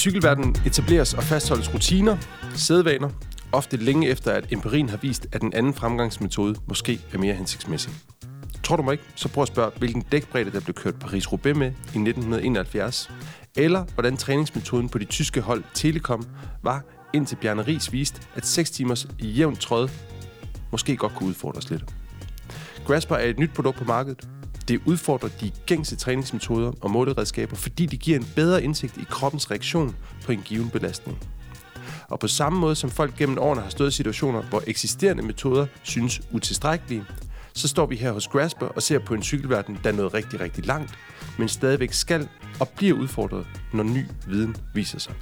cykelverdenen etableres og fastholdes rutiner, sædvaner, ofte længe efter, at empirien har vist, at den anden fremgangsmetode måske er mere hensigtsmæssig. Tror du mig ikke, så prøv at spørge, hvilken dækbredde der blev kørt Paris-Roubaix med i 1971, eller hvordan træningsmetoden på de tyske hold Telekom var, indtil Bjarne Ries viste, at 6 timers jævnt tråd måske godt kunne udfordres lidt. Grasper er et nyt produkt på markedet. Det udfordrer de gængse træningsmetoder og måleredskaber, fordi de giver en bedre indsigt i kroppens reaktion på en given belastning. Og på samme måde som folk gennem årene har stået i situationer, hvor eksisterende metoder synes utilstrækkelige, så står vi her hos Grasper og ser på en cykelverden, der er nået rigtig, rigtig langt, men stadigvæk skal og bliver udfordret, når ny viden viser sig.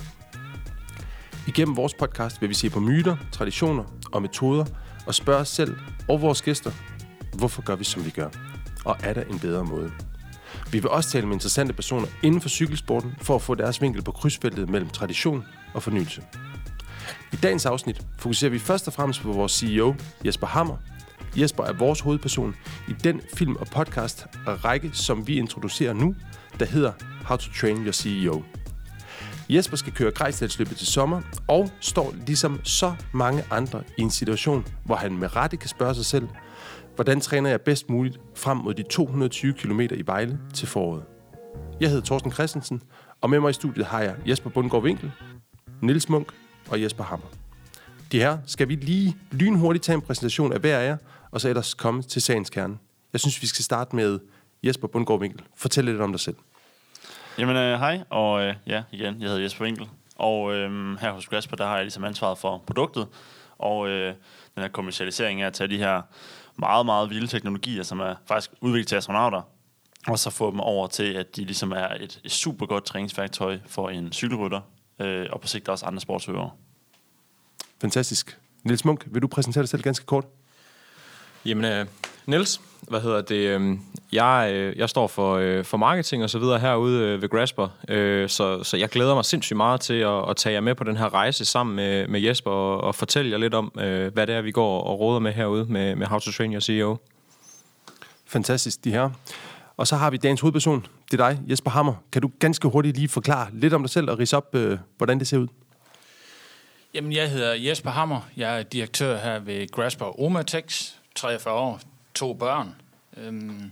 Igennem vores podcast vil vi se på myter, traditioner og metoder og spørge os selv og vores gæster, hvorfor gør vi, som vi gør? Og er der en bedre måde? Vi vil også tale med interessante personer inden for cykelsporten for at få deres vinkel på krydsfeltet mellem tradition og fornyelse. I dagens afsnit fokuserer vi først og fremmest på vores CEO, Jesper Hammer. Jesper er vores hovedperson i den film- og podcast-række, som vi introducerer nu, der hedder How to Train Your CEO. Jesper skal køre Grejsdalsløbet til sommer, og står ligesom så mange andre i en situation, hvor han med rette kan spørge sig selv, hvordan træner jeg bedst muligt frem mod de 220 km i Vejle til foråret. Jeg hedder Thorsten Christensen, og med mig i studiet har jeg Jesper Bundgaard Winkel, Nils Munk og Jesper Hammer. De her skal vi lige lynhurtigt tage en præsentation af hver af jer, og så ellers komme til sagens kerne. Jeg synes, vi skal starte med Jesper Bundgaard Winkel. Fortæl lidt om dig selv. Jamen, øh, hej, og øh, ja, igen, jeg hedder Jesper Winkel, og øh, her hos Grasper, der har jeg ligesom ansvaret for produktet, og øh, den her kommercialisering af at tage de her meget, meget vilde teknologier, som er faktisk udviklet til astronauter, og så få dem over til, at de ligesom er et, et super godt træningsværktøj for en cykelrytter, øh, og på sigt også andre sportsøvere. Fantastisk. Niels Munk, vil du præsentere dig selv ganske kort? Jamen, øh, Niels, hvad hedder det? Øh, jeg, øh, jeg står for, øh, for marketing og så videre herude øh, ved Grasper, øh, så, så jeg glæder mig sindssygt meget til at, at tage jer med på den her rejse sammen med, med Jesper og, og fortælle jer lidt om, øh, hvad det er, vi går og råder med herude med, med How to Train Your CEO. Fantastisk, de her. Og så har vi dagens hovedperson. Det er dig, Jesper Hammer. Kan du ganske hurtigt lige forklare lidt om dig selv og rise op, øh, hvordan det ser ud? Jamen, jeg hedder Jesper Hammer. Jeg er direktør her ved Grasper Omatex, 43 år, to børn. Øhm,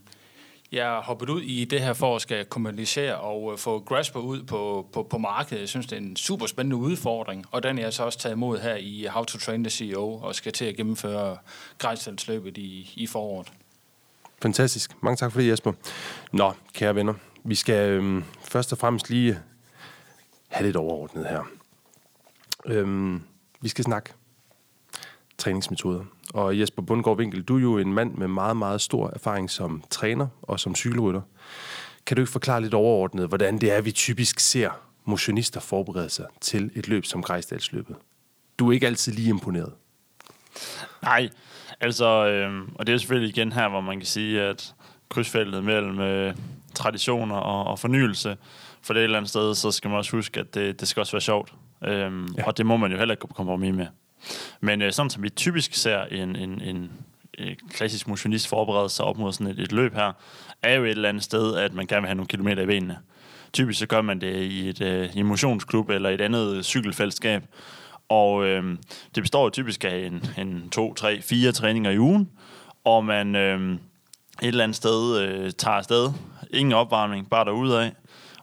jeg har hoppet ud i det her for at skal kommunicere og øh, få Grasper ud på, på, på markedet. Jeg synes, det er en super spændende udfordring, og den er jeg så også taget imod her i How to Train the CEO, og skal til at gennemføre grænselsløbet i, i foråret. Fantastisk. Mange tak for det, Jesper. Nå, kære venner, vi skal øhm, først og fremmest lige have lidt overordnet her. Øhm, vi skal snakke træningsmetoder. Og Jesper Bundgaard Winkel, du er jo en mand med meget, meget stor erfaring som træner og som cykelrytter. Kan du ikke forklare lidt overordnet, hvordan det er, vi typisk ser motionister forberede sig til et løb som Grejsdalsløbet? Du er ikke altid lige imponeret. Nej, altså, øh, og det er selvfølgelig igen her, hvor man kan sige, at krydsfeltet mellem øh, traditioner og, og fornyelse, for det et eller andet sted, så skal man også huske, at det, det skal også være sjovt. Øhm, ja. Og det må man jo heller ikke kompromis med. Men øh, sådan som vi typisk ser en, en, en, en klassisk motionist forberede sig op mod sådan et, et løb her, er jo et eller andet sted, at man gerne vil have nogle kilometer i benene. Typisk så gør man det i et øh, motionsklub eller et andet cykelfællesskab. Og øh, det består jo typisk af en, en to, tre, fire træninger i ugen, og man øh, et eller andet sted øh, tager afsted. Ingen opvarmning, bare derudad.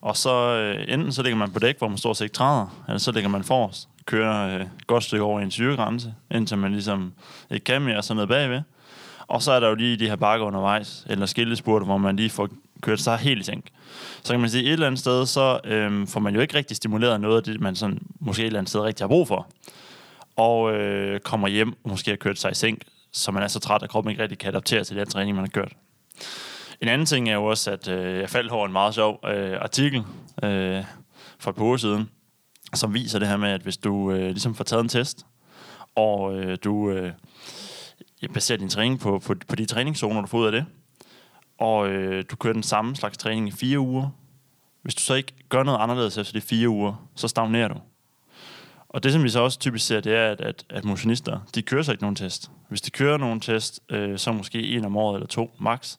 Og så øh, enten så ligger man på dæk, hvor man stort set ikke træder, eller så ligger man forrest kører øh, et godt stykke over en syregrænse, indtil man ligesom ikke kan mere, så noget bagved. Og så er der jo lige de her bakker undervejs, eller skillespurter, hvor man lige får kørt sig helt i sænk. Så kan man sige, et eller andet sted, så øhm, får man jo ikke rigtig stimuleret noget af det, man sådan, måske et eller andet sted rigtig har brug for. Og øh, kommer hjem og måske har kørt sig i sænk, så man er så træt, at kroppen ikke rigtig kan adaptere til den træning, man har kørt. En anden ting er jo også, at øh, jeg faldt over en meget sjov øh, artikel øh, for et par uger siden, som viser det her med, at hvis du øh, ligesom får taget en test, og øh, du øh, baserer din træning på, på, på de træningszoner, du får ud af det, og øh, du kører den samme slags træning i fire uger, hvis du så ikke gør noget anderledes efter de fire uger, så stagnerer du. Og det, som vi så også typisk ser, det er, at, at, at motionister, de kører sig ikke nogen test. Hvis de kører nogen test, øh, så måske en om året eller to max.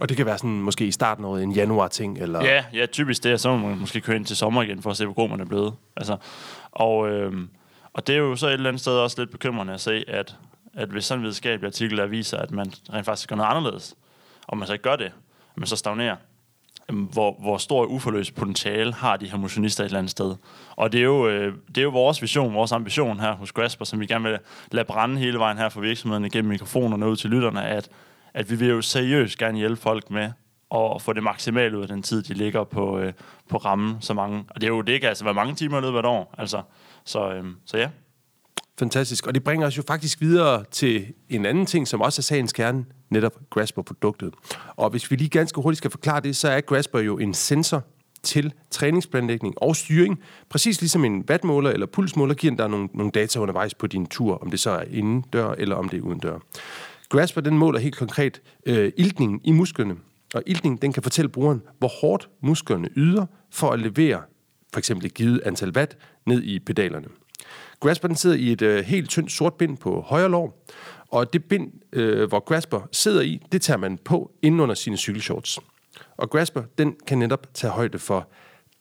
Og det kan være sådan måske i starten af året, en januar-ting, eller... Ja, ja, typisk det, så må man måske køre ind til sommer igen, for at se, hvor god man er blevet. Altså, og, øh, og det er jo så et eller andet sted også lidt bekymrende at se, at, at hvis sådan en videnskabelig artikel, der viser, at man rent faktisk gør noget anderledes, og man så ikke gør det, men man så stagnerer, hvor, hvor stor uforløst potentiale har de her motionister et eller andet sted. Og det er, jo, øh, det er jo vores vision, vores ambition her hos Grasper, som vi gerne vil lade brænde hele vejen her for virksomhederne gennem mikrofonerne ud til lytterne, at, at vi vil jo seriøst gerne hjælpe folk med at få det maksimale ud af den tid, de ligger på, øh, på rammen. Så mange. Og det er jo det kan altså være mange timer i løbet af et år. Altså, så, øh, så ja. Fantastisk. Og det bringer os jo faktisk videre til en anden ting, som også er sagens kerne, netop Grasper-produktet. Og hvis vi lige ganske hurtigt skal forklare det, så er Grasper jo en sensor til træningsplanlægning og styring. Præcis ligesom en wattmåler eller pulsmåler giver dig nogle, nogle data undervejs på din tur, om det så er indendør eller om det er udendør. Grasper den måler helt konkret øh, iltningen i musklerne. Og iltningen den kan fortælle brugeren, hvor hårdt musklerne yder for at levere for eksempel et givet antal watt ned i pedalerne. Grasper den sidder i et øh, helt tyndt sort bind på højre lår, og det bind, øh, hvor Grasper sidder i, det tager man på inden under sine cykelshorts. Og Grasper, den kan netop tage højde for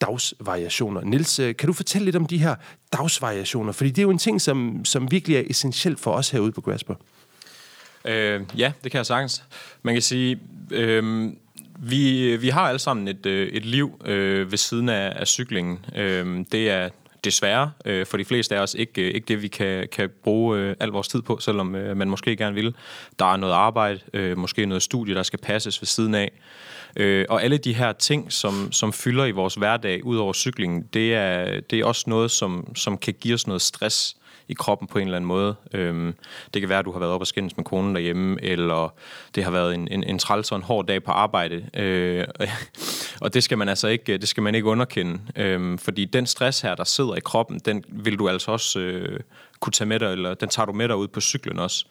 dagsvariationer. Nils, øh, kan du fortælle lidt om de her dagsvariationer? Fordi det er jo en ting, som, som virkelig er essentielt for os herude på Grasper. Øh, ja, det kan jeg sagtens. Man kan sige, øh, vi, vi har alle sammen et, øh, et liv øh, ved siden af, af cyklingen. Øh, det er desværre øh, for de fleste af os ikke, øh, ikke det, vi kan, kan bruge øh, al vores tid på, selvom øh, man måske gerne vil. Der er noget arbejde, øh, måske noget studie, der skal passes ved siden af. Øh, og alle de her ting, som, som fylder i vores hverdag ud over cyklingen, det er, det er også noget, som, som kan give os noget stress i kroppen på en eller anden måde. Øhm, det kan være, at du har været op og skændes med konen derhjemme, eller det har været en, en, en træls og en hård dag på arbejde. Øh, og det skal man altså ikke, det skal man ikke underkende. Øhm, fordi den stress her, der sidder i kroppen, den vil du altså også øh, kunne tage med dig, eller den tager du med dig ud på cyklen også.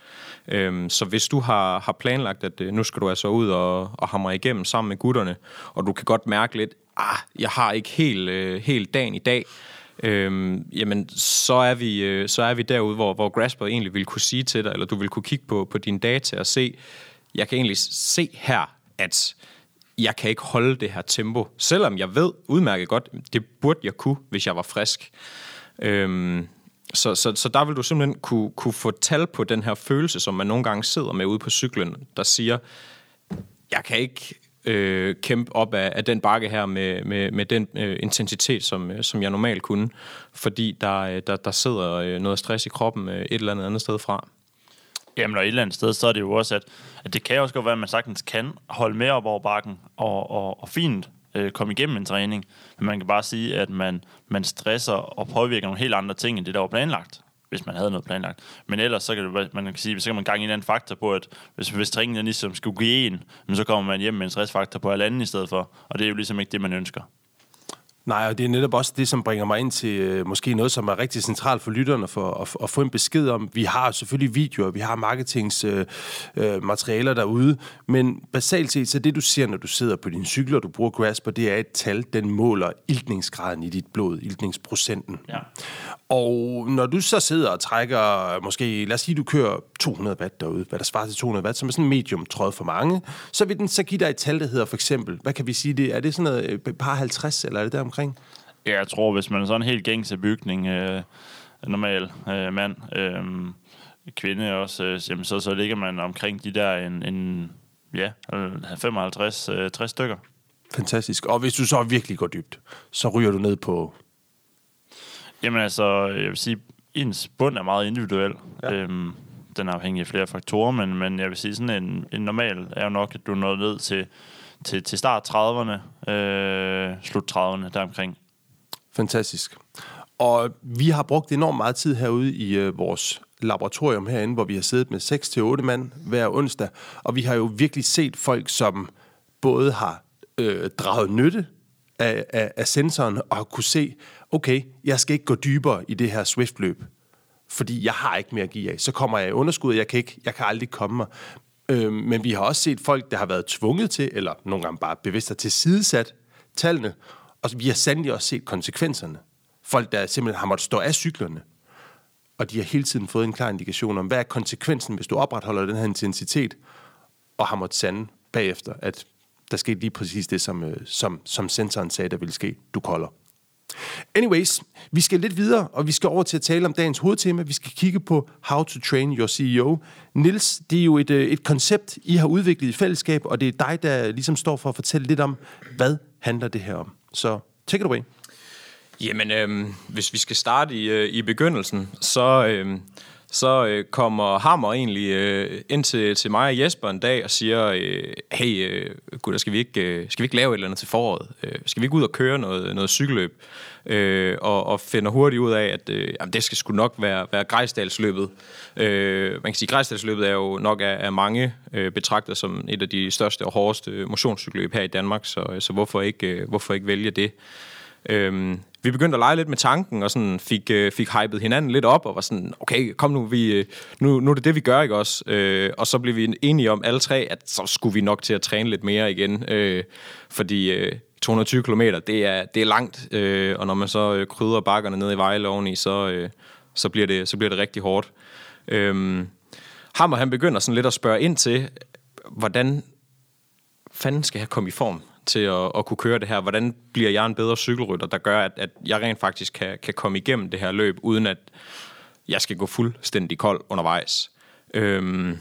Øhm, så hvis du har, har planlagt, at øh, nu skal du altså ud og, og hamre igennem sammen med gutterne, og du kan godt mærke lidt, ah, jeg har ikke helt, øh, helt dagen i dag, øhm, jamen så er vi, øh, så er vi derude, hvor, hvor Grasper egentlig vil kunne sige til dig, eller du vil kunne kigge på, på dine data og se, jeg kan egentlig se her, at jeg kan ikke holde det her tempo, selvom jeg ved udmærket godt, det burde jeg kunne, hvis jeg var frisk. Øhm, så, så, så der vil du simpelthen kunne, kunne få tal på den her følelse, som man nogle gange sidder med ude på cyklen, der siger, jeg kan ikke øh, kæmpe op af, af den bakke her med, med, med den øh, intensitet, som, øh, som jeg normalt kunne, fordi der, øh, der, der sidder øh, noget stress i kroppen øh, et eller andet andet sted fra. Jamen, og et eller andet sted, så er det jo også, at, at det kan også godt være, at man sagtens kan holde med op over bakken og, og, og fint øh, komme igennem en træning. Men man kan bare sige, at man, man stresser og påvirker nogle helt andre ting, end det, der var planlagt hvis man havde noget planlagt. Men ellers, så kan det, man kan sige, så kan man gange en anden faktor på, at hvis, hvis træningen ligesom skulle give en, så kommer man hjem med en stressfaktor på halvanden i stedet for. Og det er jo ligesom ikke det, man ønsker. Nej, og det er netop også det, som bringer mig ind til øh, måske noget, som er rigtig centralt for lytterne for at, at få en besked om. Vi har selvfølgelig videoer, vi har marketingsmaterialer øh, øh, derude, men basalt set, så det du ser, når du sidder på din cykel, og du bruger Grasper, det er et tal, den måler iltningsgraden i dit blod, iltningsprocenten. Ja. Og når du så sidder og trækker, måske, lad os sige, du kører 200 watt derude, hvad der svarer til 200 watt, som er sådan en medium tråd for mange, så vil den så give dig et tal, der hedder for eksempel, hvad kan vi sige det, er det sådan noget øh, par 50, eller er det der omkring? Ja, jeg tror, hvis man er sådan en helt gængse bygning, øh, normal øh, mand, øh, kvinde også, øh, jamen, så, så ligger man omkring de der en, en ja, 55-60 øh, stykker. Fantastisk. Og hvis du så virkelig går dybt, så ryger du ned på Jamen altså, jeg vil sige, ens bund er meget individuel. Ja. Øhm, den er afhængig af flere faktorer, men, men jeg vil sige, sådan en, en normal er jo nok, at du er nået ned til, til, til start 30'erne, øh, slut 30'erne, deromkring. Fantastisk. Og vi har brugt enormt meget tid herude i øh, vores laboratorium herinde, hvor vi har siddet med 6-8 mand hver onsdag, og vi har jo virkelig set folk, som både har øh, draget nytte af, af, af sensoren og har kunne se, okay, jeg skal ikke gå dybere i det her Swift-løb, fordi jeg har ikke mere at give af. Så kommer jeg i underskud, jeg kan, ikke, jeg kan aldrig komme mig. Øh, men vi har også set folk, der har været tvunget til, eller nogle gange bare bevidst til sidesat tallene, og vi har sandelig også set konsekvenserne. Folk, der simpelthen har måttet stå af cyklerne, og de har hele tiden fået en klar indikation om, hvad er konsekvensen, hvis du opretholder den her intensitet, og har måttet sande bagefter, at der skete lige præcis det, som, øh, som, som sensoren sagde, der ville ske. Du kolder. Anyways, vi skal lidt videre, og vi skal over til at tale om dagens hovedtema. Vi skal kigge på How to Train Your CEO. Nils, det er jo et, øh, et koncept, I har udviklet i fællesskab, og det er dig, der ligesom står for at fortælle lidt om, hvad handler det her om. Så take it away. Jamen, øh, hvis vi skal starte i, øh, i begyndelsen, så, øh, så øh, kommer Hammer egentlig øh, ind til, til mig og Jesper en dag og siger, øh, hey øh, gutter, skal vi, ikke, øh, skal vi ikke lave et eller andet til foråret? Øh, skal vi ikke ud og køre noget, noget cykelløb? Øh, og, og finder hurtigt ud af, at øh, jamen, det skal sgu nok være, være Grejsdalsløbet. Øh, man kan sige, at Grejsdalsløbet er jo nok af, af mange øh, betragtet som et af de største og hårdeste motionscykelløb her i Danmark, så, så hvorfor, ikke, øh, hvorfor ikke vælge det? Øhm, vi begyndte at lege lidt med tanken, og sådan fik, øh, fik hypet hinanden lidt op, og var sådan, okay, kom nu, vi, øh, nu, nu er det det, vi gør, ikke også? Øh, og så blev vi enige om alle tre, at så skulle vi nok til at træne lidt mere igen, øh, fordi øh, 220 km, det er, det er langt, øh, og når man så øh, krydder bakkerne ned i Vejle oveni, så, øh, så, bliver det, så bliver det rigtig hårdt. Øh, Hammer, han begynder sådan lidt at spørge ind til, hvordan fanden skal jeg komme i form til at, at kunne køre det her? Hvordan bliver jeg en bedre cykelrytter, der gør, at, at jeg rent faktisk kan, kan komme igennem det her løb, uden at jeg skal gå fuldstændig kold undervejs? Øhm,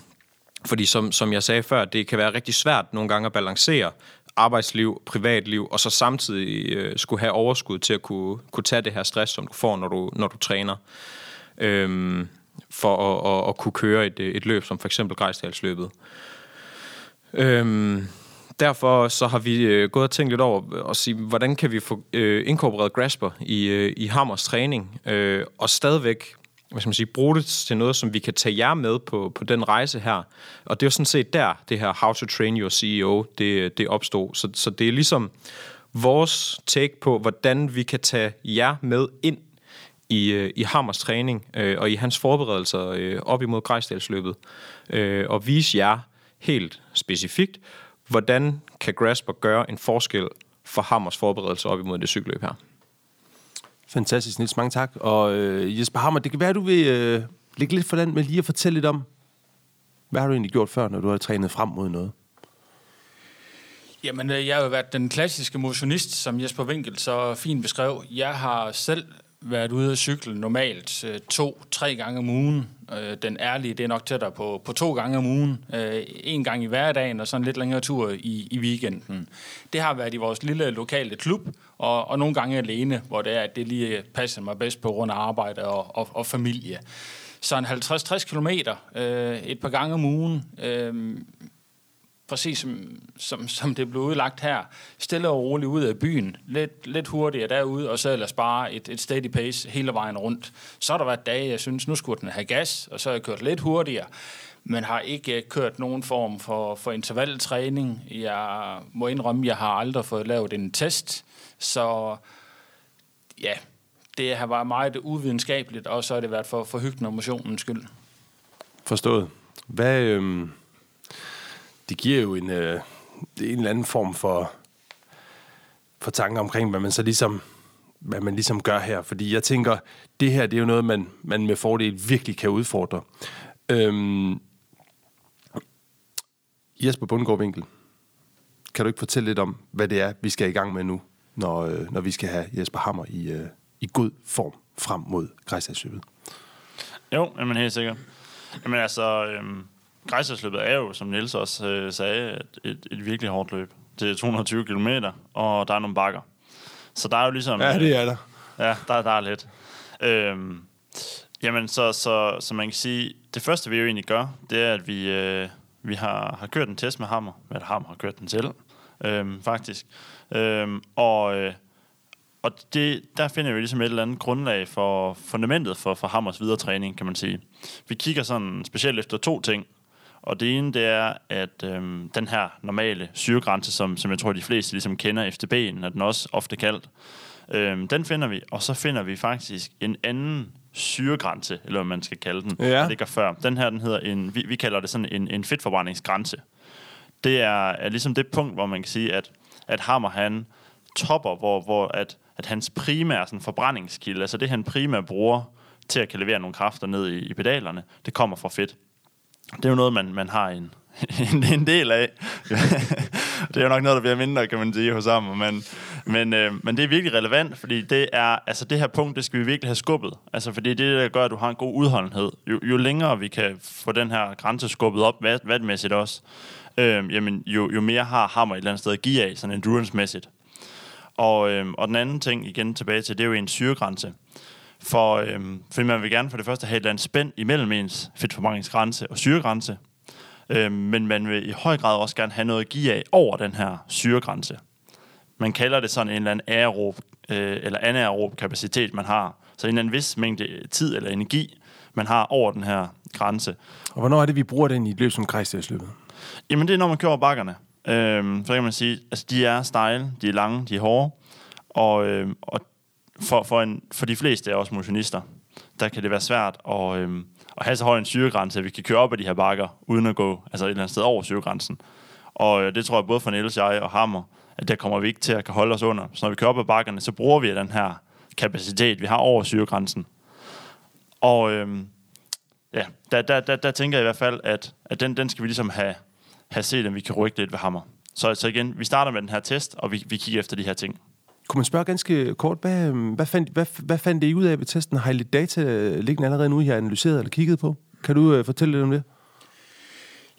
fordi som, som jeg sagde før, det kan være rigtig svært nogle gange at balancere arbejdsliv, privatliv, og så samtidig øh, skulle have overskud til at kunne, kunne tage det her stress, som du får, når du, når du træner. Øhm, for at, at, at kunne køre et, øh, et løb, som for eksempel Grejsdalsløbet. Øhm, derfor så har vi øh, gået og tænkt lidt over og sige, hvordan kan vi få øh, inkorporeret Grasper i, øh, i Hammers træning, øh, og stadigvæk hvad skal man sige, bruge det til noget, som vi kan tage jer med på, på den rejse her. Og det er jo sådan set der, det her How to Train Your CEO, det, det opstod. Så, så det er ligesom vores take på, hvordan vi kan tage jer med ind i, øh, i Hammers træning øh, og i hans forberedelser øh, op imod Grejsdalsløbet, øh, og vise jer helt specifikt, hvordan kan Grasper gøre en forskel for Hammers forberedelse op imod det cykelløb her? Fantastisk, Nils. Mange tak. Og øh, Jesper Hammer, det kan være, du vil øh, lægge lidt for den med lige at fortælle lidt om, hvad har du egentlig gjort før, når du har trænet frem mod noget? Jamen, øh, jeg har jo været den klassiske motionist, som Jesper Winkel så fint beskrev. Jeg har selv været ude at cykle normalt øh, to-tre gange om ugen. Øh, den ærlige, det er nok tættere på, på to gange om ugen. Øh, en gang i hverdagen, og så en lidt længere tur i, i weekenden. Det har været i vores lille lokale klub, og, og nogle gange alene, hvor det er, at det lige passer mig bedst på grund af arbejde og, og, og familie. Så en 50-60 kilometer øh, et par gange om ugen. Øh, præcis som, som, som det blev udlagt her, stille og roligt ud af byen, lidt, lidt hurtigere derude, og så ellers bare et, et steady pace hele vejen rundt. Så har der været dage, jeg synes, nu skulle den have gas, og så har jeg kørt lidt hurtigere, men har ikke kørt nogen form for, for intervaltræning. Jeg må indrømme, jeg har aldrig fået lavet en test, så ja, det har været meget uvidenskabeligt, og så har det været for, for hyggen og motionens skyld. Forstået. Hvad, øhm, det giver jo en, øh, en eller anden form for, for tanker omkring, hvad man så ligesom hvad man ligesom gør her. Fordi jeg tænker, det her det er jo noget, man, man med fordel virkelig kan udfordre. Øhm, Jesper Bundgaard Winkel, kan du ikke fortælle lidt om, hvad det er, vi skal i gang med nu, når, øh, når vi skal have Jesper Hammer i, øh, i god form frem mod Græsdagsløbet? Jo, jamen helt sikkert. Jamen altså, øhm, Grejsdalsløbet er jo, som Niels også øh, sagde, et, et, et virkelig hårdt løb. Det er 220 km, og der er nogle bakker. Så der er jo ligesom... Ja, det er der. Ja, der, der er lidt. Øhm, jamen, så, så, så man kan sige, det første vi jo egentlig gør, det er, at vi, øh, vi har, har kørt en test med Hammer. Eller Hammer har kørt den selv, øhm, faktisk. Øhm, og øh, og det, der finder vi ligesom et eller andet grundlag for fundamentet for, for Hammers videre træning, kan man sige. Vi kigger sådan specielt efter to ting. Og det ene, det er, at øhm, den her normale syregrænse, som, som jeg tror, de fleste ligesom kender, FTB'en, er den også ofte kaldt, øhm, den finder vi, og så finder vi faktisk en anden syregrænse, eller hvad man skal kalde den, Ja. der ligger før. Den her, den hedder en, vi, vi kalder det sådan en, en fedtforbrændingsgrænse. Det er, er ligesom det punkt, hvor man kan sige, at, at Hammer han topper, hvor, hvor at, at hans primære sådan, forbrændingskilde, altså det han primært bruger til at kan levere nogle kræfter ned i, i pedalerne, det kommer fra fedt. Det er jo noget, man, man har en, en, en del af. det er jo nok noget, der bliver mindre, kan man sige, hos ham. Men, men, øh, men det er virkelig relevant, fordi det er, altså det her punkt, det skal vi virkelig have skubbet. Altså fordi det er det, der gør, at du har en god udholdenhed. Jo, jo længere vi kan få den her grænse skubbet op, vandmæssigt også, øh, jamen, jo, jo mere har hammer et eller andet sted at give af, sådan endurance-mæssigt. Og, øh, og den anden ting, igen tilbage til, det er jo en syregrænse. For, øh, fordi man vil gerne for det første have et eller andet spænd imellem ens fedtforbrændingsgrænse og syregrænse. Øh, men man vil i høj grad også gerne have noget at give af over den her syregrænse. Man kalder det sådan en eller anden aerob, øh, eller anaerob kapacitet, man har. Så en eller anden vis mængde tid eller energi, man har over den her grænse. Og hvornår er det, vi bruger den i et løb som Grejsdalsløbet? Jamen, det er, når man kører over bakkerne. Øhm, så kan man sige, altså de er stejle, de er lange, de er hårde, og, øhm, og for, for, en, for de fleste af os motionister, der kan det være svært at, øhm, at have så høj en syregrænse, at vi kan køre op ad de her bakker, uden at gå altså et eller andet sted over syregrænsen. Og øh, det tror jeg både for Niels, jeg og Hammer, at der kommer vi ikke til at kan holde os under. Så når vi kører op ad bakkerne, så bruger vi den her kapacitet, vi har over syregrænsen. Og øhm, ja, der, der, der, der tænker jeg i hvert fald, at, at den, den skal vi ligesom have, have set, om vi kan rykke lidt ved hammer. Så, så igen, vi starter med den her test, og vi, vi kigger efter de her ting. Kunne man spørge ganske kort, hvad, hvad, fandt, hvad, hvad fandt I ud af ved testen? Har I lidt data liggende allerede nu, I har analyseret eller kigget på? Kan du uh, fortælle lidt om det?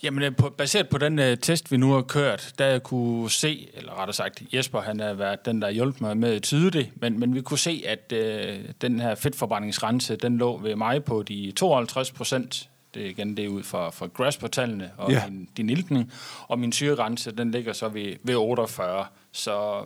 Jamen, øh, på, baseret på den uh, test, vi nu har kørt, der jeg kunne se, eller rettere sagt, Jesper han har været den, der hjulpet mig med at tyde det, men, men vi kunne se, at uh, den her fedtforbrændingsgrænse, den lå ved mig på de 52 procent. Det er igen det ud fra, fra Grasp-tallene og ja. din, din iltning. Og min syregrænse, den ligger så ved, ved 48. Så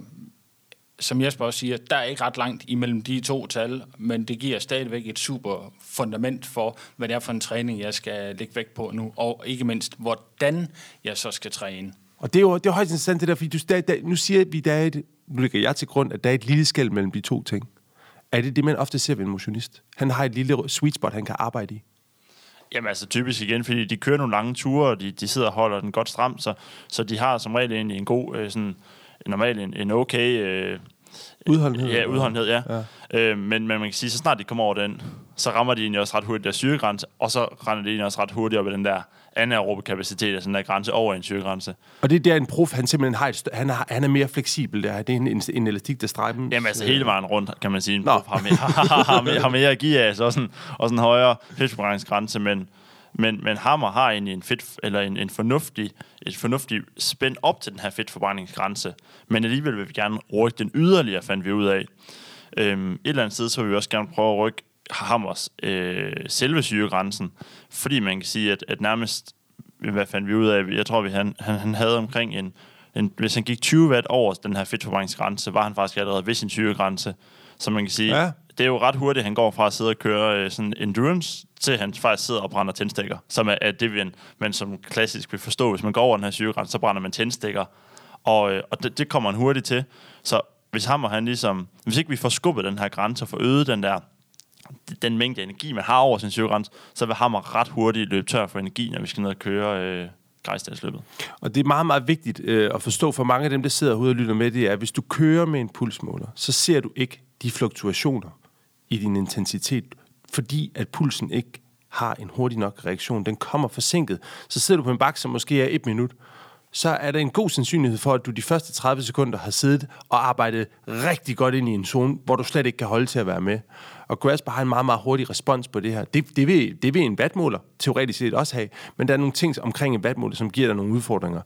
som Jesper også siger, der er ikke ret langt imellem de to tal, men det giver stadigvæk et super fundament for, hvad det er for en træning, jeg skal lægge vægt på nu, og ikke mindst, hvordan jeg så skal træne. Og det er jo det er højst interessant det der, fordi du, der, der, nu siger vi, der er et, nu lægger jeg til grund, at der er et lille skæld mellem de to ting. Er det det, man ofte ser ved en motionist? Han har et lille sweet spot, han kan arbejde i. Jamen altså typisk igen, fordi de kører nogle lange ture, og de, de sidder og holder den godt stramt, så, så de har som regel egentlig en god, øh, sådan, normalt en, en okay øh, Udholdenhed? Ja, udholdenhed, ja. ja. Øh, men, men man kan sige, så snart de kommer over den, så rammer de egentlig også ret hurtigt der syregrænse, og så render de egentlig også ret hurtigt op i den der anaerobe kapacitet, altså den der grænse over en syregrænse. Og det er der en prof, han simpelthen har, et, han, har han er mere fleksibel der. Det er en, en, en elastik, der dem. Jamen altså hele vejen rundt, kan man sige. En prof har mere, har, mere, har mere at give af, altså også en, også en højere fedtforbrændingsgrænse, men, men, men Hammer har egentlig en, fedt, eller en, en fornuftig, et fornuftigt spænd op til den her fedtforbrændingsgrænse. Men alligevel vil vi gerne rykke den yderligere, fandt vi ud af. Øhm, et eller andet sted, så vil vi også gerne prøve at rykke Hammers øh, selve syregrænsen. Fordi man kan sige, at, at nærmest, hvad fandt vi ud af, jeg tror, vi, han, han, han havde omkring en, en, hvis han gik 20 watt over den her fedtforbrændingsgrænse, var han faktisk allerede ved sin syregrænse. Så man kan sige, ja det er jo ret hurtigt, at han går fra at sidde og køre øh, sådan endurance, til han faktisk sidder og brænder tændstikker, som er, er det, man, man som klassisk vil forstå. Hvis man går over den her syregrænse, så brænder man tændstikker, og, øh, og det, det kommer han hurtigt til. Så hvis ham og han ligesom, hvis ikke vi får skubbet den her grænse og får øget den der den mængde energi, man har over sin syregrænse, så vil hammer ret hurtigt løbe tør for energi, når vi skal ned og køre øh. Og det er meget, meget vigtigt øh, at forstå for mange af dem, der sidder herude og lytter med, det er, at hvis du kører med en pulsmåler, så ser du ikke de fluktuationer i din intensitet, fordi at pulsen ikke har en hurtig nok reaktion. Den kommer forsinket. Så sidder du på en bakke, som måske er et minut, så er der en god sandsynlighed for, at du de første 30 sekunder har siddet og arbejdet rigtig godt ind i en zone, hvor du slet ikke kan holde til at være med. Og Grasper har en meget, meget hurtig respons på det her. Det, det, vil, det vil en vatmåler teoretisk set også have, men der er nogle ting omkring en vatmåler, som giver dig nogle udfordringer.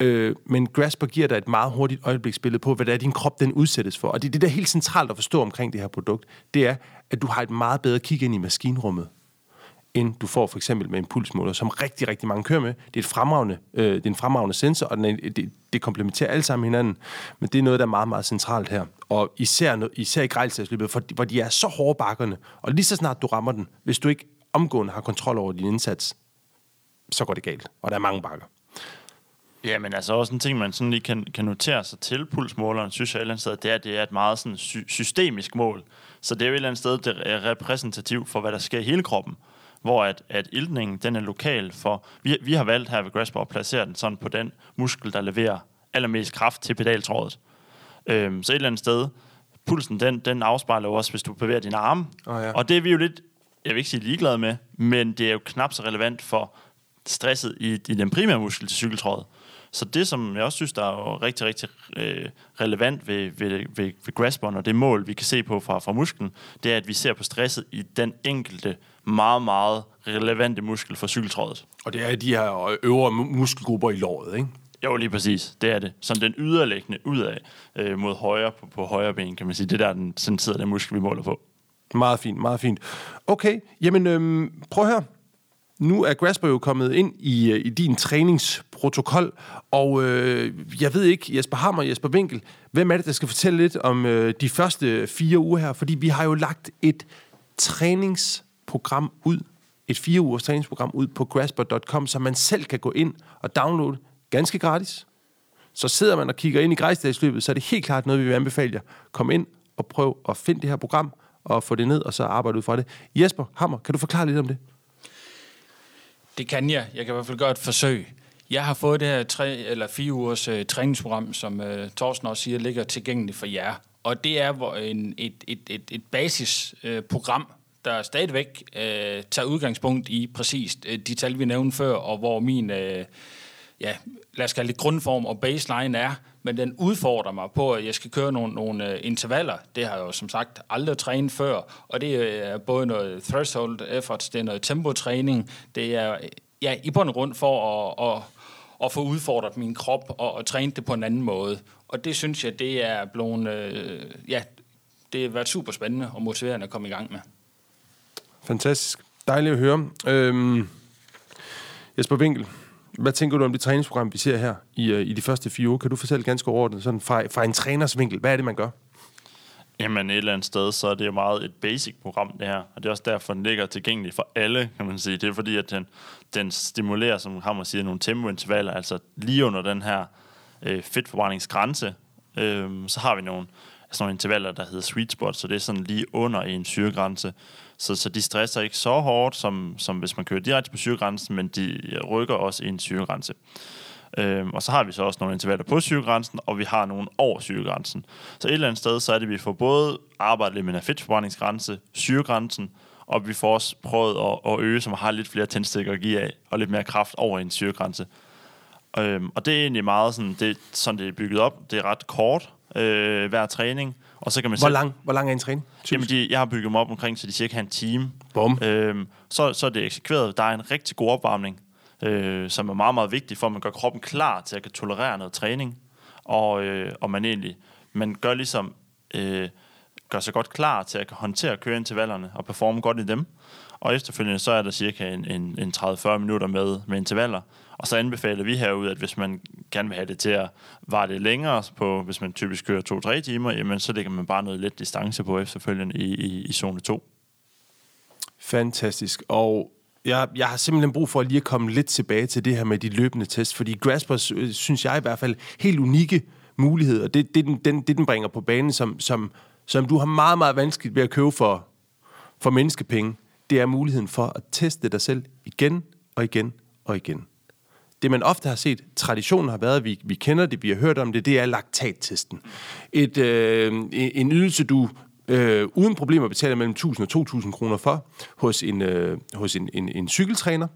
Øh, men Grasper giver dig et meget hurtigt øjebliksbillede på, hvad det er, din krop den udsættes for. Og det er det, der er helt centralt at forstå omkring det her produkt. Det er, at du har et meget bedre kig ind i maskinrummet end du får for eksempel med en pulsmåler, som rigtig, rigtig mange kører med. Det er, et fremragende, øh, det er en fremragende sensor, og den er, det, det komplementerer alle sammen hinanden, men det er noget, der er meget, meget centralt her. Og især, især i grejlselsløbet, hvor de er så hårde bakkerne, og lige så snart du rammer den, hvis du ikke omgående har kontrol over din indsats, så går det galt, og der er mange bakker. Ja, men altså også en ting, man sådan lige kan, kan notere sig til pulsmåleren, synes jeg et eller andet sted, det er, at det er et meget sådan sy- systemisk mål. Så det er jo et eller andet sted, det er repræsentativt for, hvad der sker i hele kroppen hvor at, at iltningen den er lokal for... Vi, vi har valgt her ved Grasper at placere den sådan på den muskel, der leverer allermest kraft til pedaltrådet. Øhm, så et eller andet sted, pulsen den, den afspejler også, hvis du bevæger dine arme. Oh, ja. Og det er vi jo lidt, jeg vil ikke sige ligeglade med, men det er jo knap så relevant for stresset i, i den primære muskel til cykeltrådet. Så det, som jeg også synes, der er jo rigtig, rigtig øh, relevant ved, ved, ved, ved grasperen, og det mål, vi kan se på fra, fra musklen, det er, at vi ser på stresset i den enkelte meget, meget relevante muskel for cykeltrådet. Og det er de her øvre muskelgrupper i låret, ikke? Jo, lige præcis. Det er det. Sådan den yderliggende udad øh, mod højre på, på højre ben, kan man sige. Det der, den, sådan sidder den muskel, vi måler på. Meget fint, meget fint. Okay, jamen øhm, prøv høre. Nu er Grasper jo kommet ind i, øh, i din træningsprotokol, og øh, jeg ved ikke, Jesper Hammer og Jesper Winkel, hvem er det, der skal fortælle lidt om øh, de første fire uger her? Fordi vi har jo lagt et træningsprogram ud, et fire ugers træningsprogram ud på grasper.com, så man selv kan gå ind og downloade ganske gratis. Så sidder man og kigger ind i grejsdagsløbet, så er det helt klart noget, vi vil anbefale jer. Kom ind og prøv at finde det her program, og få det ned, og så arbejde ud fra det. Jesper Hammer, kan du forklare lidt om det? Det kan jeg. Jeg kan i hvert fald gøre et forsøg. Jeg har fået det her tre eller fire ugers uh, træningsprogram, som øh, uh, Thorsten også siger, ligger tilgængeligt for jer. Og det er hvor en, et, et, et, et basisprogram, øh, uh, der stadigvæk uh, tager udgangspunkt i præcis uh, de tal, vi nævnte før, og hvor min, uh, ja, lad os kalde det grundform og baseline er, men den udfordrer mig på, at jeg skal køre nogle, nogle øh, intervaller. Det har jeg jo som sagt aldrig trænet før, og det øh, er både noget threshold efforts, det er noget tempotræning, det er ja, i bund og grund for at, at, at få udfordret min krop og, og træne det på en anden måde. Og det synes jeg, det er blevet, øh, ja, det har været super spændende og motiverende at komme i gang med. Fantastisk. Dejligt at høre. Øhm, Jesper Winkel, hvad tænker du om det træningsprogram, vi ser her i, øh, i de første fire uger? Kan du fortælle ganske overordnet, sådan fra, fra en træners vinkel, hvad er det, man gør? Jamen et eller andet sted, så er det jo meget et basic program, det her. Og det er også derfor, den ligger tilgængelig for alle, kan man sige. Det er fordi, at den, den stimulerer, som Hammer siger, nogle tempointervaller. Altså lige under den her øh, fedtforbrændingsgrænse, øh, så har vi nogle, altså nogle intervaller, der hedder sweet spot, så det er sådan lige under en syregrænse. Så, så de stresser ikke så hårdt, som, som hvis man kører direkte på syregrænsen, men de rykker også i en syregrænse. Øhm, og så har vi så også nogle intervaller på syregrænsen, og vi har nogle over syregrænsen. Så et eller andet sted, så er det, at vi får både arbejdet lidt med en fedtforbrændingsgrænse, syregrænsen, og vi får også prøvet at, at øge, som har lidt flere tændstikker at give af, og lidt mere kraft over en syregrænse. Øhm, og det er egentlig meget sådan, det, sådan det er bygget op. Det er ret kort, øh, hver træning. Og så kan man hvor, lang, hvor lang er en træning? Jamen, de, jeg har bygget dem op omkring, så de cirka en time. Bum. Øhm, så, så er det eksekveret. Der er en rigtig god opvarmning, øh, som er meget, meget vigtig for, at man gør kroppen klar til at kan tolerere noget træning. Og, øh, og man egentlig man gør ligesom øh, gør sig godt klar til at håndtere at køre intervallerne og performe godt i dem. Og efterfølgende så er der cirka en, en, en 30-40 minutter med, med intervaller. Og så anbefaler vi herude, at hvis man gerne vil have det til at vare det længere, på, hvis man typisk kører 2-3 timer, jamen så lægger man bare noget let distance på efterfølgende i, i, i zone 2. Fantastisk. Og jeg, jeg har simpelthen brug for lige at komme lidt tilbage til det her med de løbende test, fordi Graspers, øh, synes jeg i hvert fald, helt unikke mulighed, og det, det, den, den, det den bringer på banen, som, som, som du har meget, meget vanskeligt ved at købe for, for menneskepenge, det er muligheden for at teste dig selv igen og igen og igen. Det man ofte har set, traditionen har været, vi, vi kender det, vi har hørt om det, det er laktattesten. Et, øh, en ydelse, du øh, uden problemer betaler mellem 1000 og 2000 kroner for hos en, øh, hos en, en, en cykeltræner.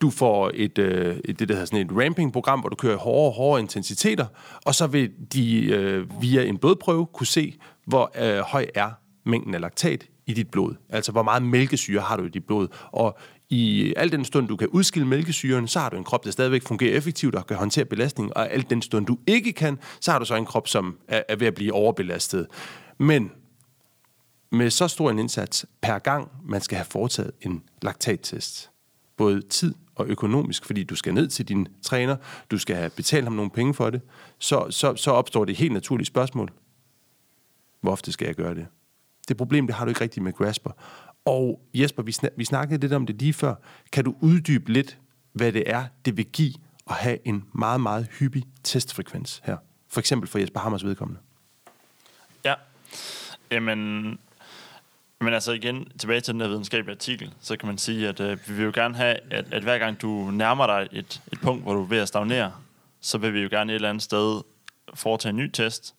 Du får et, øh, et, det, der hedder sådan et ramping-program, hvor du kører hårde, hårde intensiteter, og så vil de øh, via en blodprøve kunne se, hvor øh, høj er mængden af laktat i dit blod. Altså, hvor meget mælkesyre har du i dit blod. Og i al den stund, du kan udskille mælkesyren, så har du en krop, der stadigvæk fungerer effektivt og kan håndtere belastning. Og al den stund, du ikke kan, så har du så en krop, som er, er ved at blive overbelastet. Men med så stor en indsats per gang, man skal have foretaget en laktattest, både tid og økonomisk, fordi du skal ned til din træner, du skal have betalt ham nogle penge for det, så, så, så opstår det helt naturlige spørgsmål. Hvor ofte skal jeg gøre det? Det problem, det har du ikke rigtigt med Grasper. Og Jesper, vi, snak, vi snakkede lidt om det lige før. Kan du uddybe lidt, hvad det er, det vil give at have en meget, meget hyppig testfrekvens her? For eksempel for Jesper Hammers vedkommende. Ja, jamen, men altså igen, tilbage til den her videnskabelige artikel, så kan man sige, at øh, vi vil jo gerne have, at, at hver gang du nærmer dig et, et punkt, hvor du er ved at stagnere, så vil vi jo gerne et eller andet sted foretage en ny test,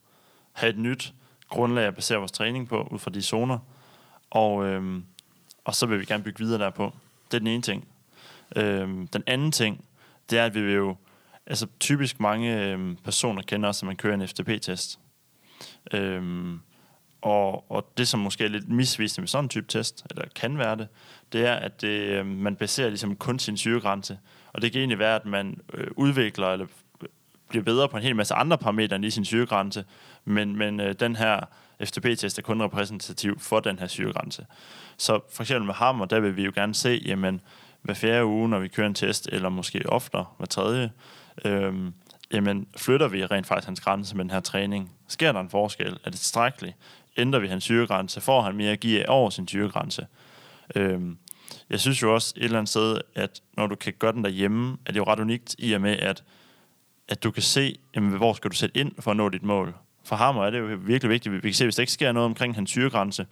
have et nyt grundlag at basere vores træning på, ud fra de zoner, og, øhm, og så vil vi gerne bygge videre derpå. Det er den ene ting. Øhm, den anden ting, det er, at vi vil jo... Altså typisk mange øhm, personer kender os, at man kører en FTP-test. Øhm, og, og det, som måske er lidt misvisende med sådan en type test, eller kan være det, det er, at det, øh, man baserer ligesom kun sin syregrænse. Og det kan egentlig være, at man øh, udvikler eller bliver bedre på en hel masse andre parametre end i sin syregrænse, men, men øh, den her FTP-test er kun repræsentativ for den her syregrænse. Så for eksempel med hammer, der vil vi jo gerne se, jamen, hver fjerde uge, når vi kører en test, eller måske oftere, hver tredje, øhm, jamen, flytter vi rent faktisk hans grænse med den her træning? Sker der en forskel? Er det tilstrækkeligt? Ændrer vi hans syregrænse? Får han mere at give over sin syregrænse? Øhm, jeg synes jo også et eller andet sted, at når du kan gøre den derhjemme, er det jo ret unikt i og med, at, at du kan se, jamen, hvor skal du sætte ind for at nå dit mål. For ham er det jo virkelig vigtigt. Vi kan se, hvis der ikke sker noget omkring hans syregrænse,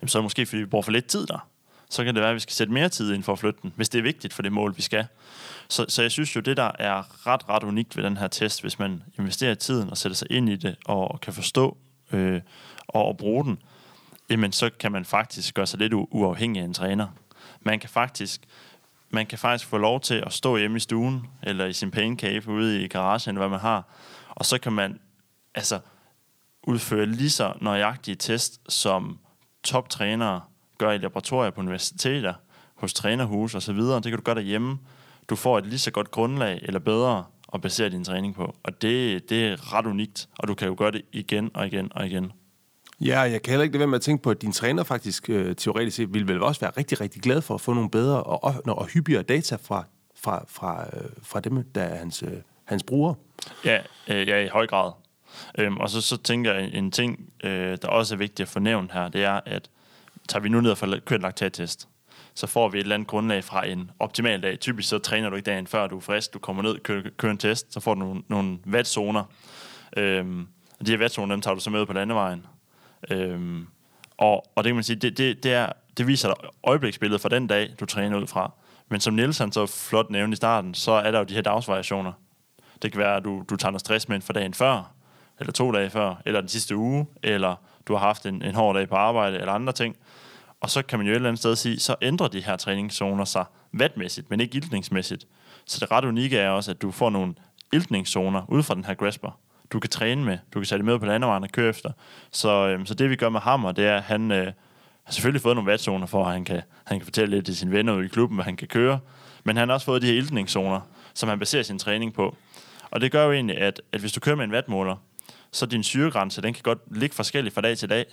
jamen, så er det måske, fordi vi bruger for lidt tid der. Så kan det være, at vi skal sætte mere tid ind for at flytte den, hvis det er vigtigt for det mål, vi skal. Så, så jeg synes jo, det der er ret, ret unikt ved den her test, hvis man investerer i tiden og sætter sig ind i det, og, og kan forstå øh, og, og bruge den, jamen så kan man faktisk gøre sig lidt uafhængig af en træner. Man kan faktisk man kan faktisk få lov til at stå hjemme i stuen, eller i sin pain ude i garagen, hvad man har, og så kan man altså udføre lige så nøjagtige test, som toptrænere gør i laboratorier på universiteter, hos trænerhus osv. Det kan du gøre derhjemme. Du får et lige så godt grundlag, eller bedre, at basere din træning på. Og det, det er ret unikt, og du kan jo gøre det igen og igen og igen. Ja, jeg kan heller ikke lade være med at tænke på, at din træner faktisk øh, teoretisk set ville vel også være rigtig, rigtig glad for at få nogle bedre og, og, og hyppigere data fra, fra, fra, øh, fra dem, der er hans, øh, hans brugere. Ja, øh, ja, i høj grad. Øhm, og så, så tænker jeg, en ting, øh, der også er vigtigt at få nævnt her, det er, at tager vi nu ned og får kørt en laktattest, så får vi et eller andet grundlag fra en optimal dag. Typisk så træner du ikke dagen før du er frisk, du kommer ned kører, kører en test, så får du nogle, nogle vatzoner. Øhm, og de her vatzoner, dem tager du så med på landevejen. Øhm, og, og det kan man sige, det, det, det, er, det viser dig øjebliksbilledet fra den dag, du træner ud fra. Men som Nielsen så flot nævnte i starten, så er der jo de her dagsvariationer. Det kan være, at du, du tager noget stress med for dagen før, eller to dage før, eller den sidste uge, eller du har haft en, en hård dag på arbejde, eller andre ting. Og så kan man jo et eller andet sted sige, så ændrer de her træningszoner sig vatmæssigt, men ikke iltningsmæssigt. Så det ret unikke er også, at du får nogle iltningszoner ud fra den her grasper du kan træne med. Du kan sætte med på landevejen og køre efter. Så, øhm, så det vi gør med Hammer, det er, at han øh, har selvfølgelig fået nogle vatzoner for, at han kan, han kan fortælle lidt til sine venner ude i klubben, hvad han kan køre. Men han har også fået de her iltningszoner, som han baserer sin træning på. Og det gør jo egentlig, at, at hvis du kører med en vatmåler, så din syregrænse, den kan godt ligge forskelligt fra dag til dag,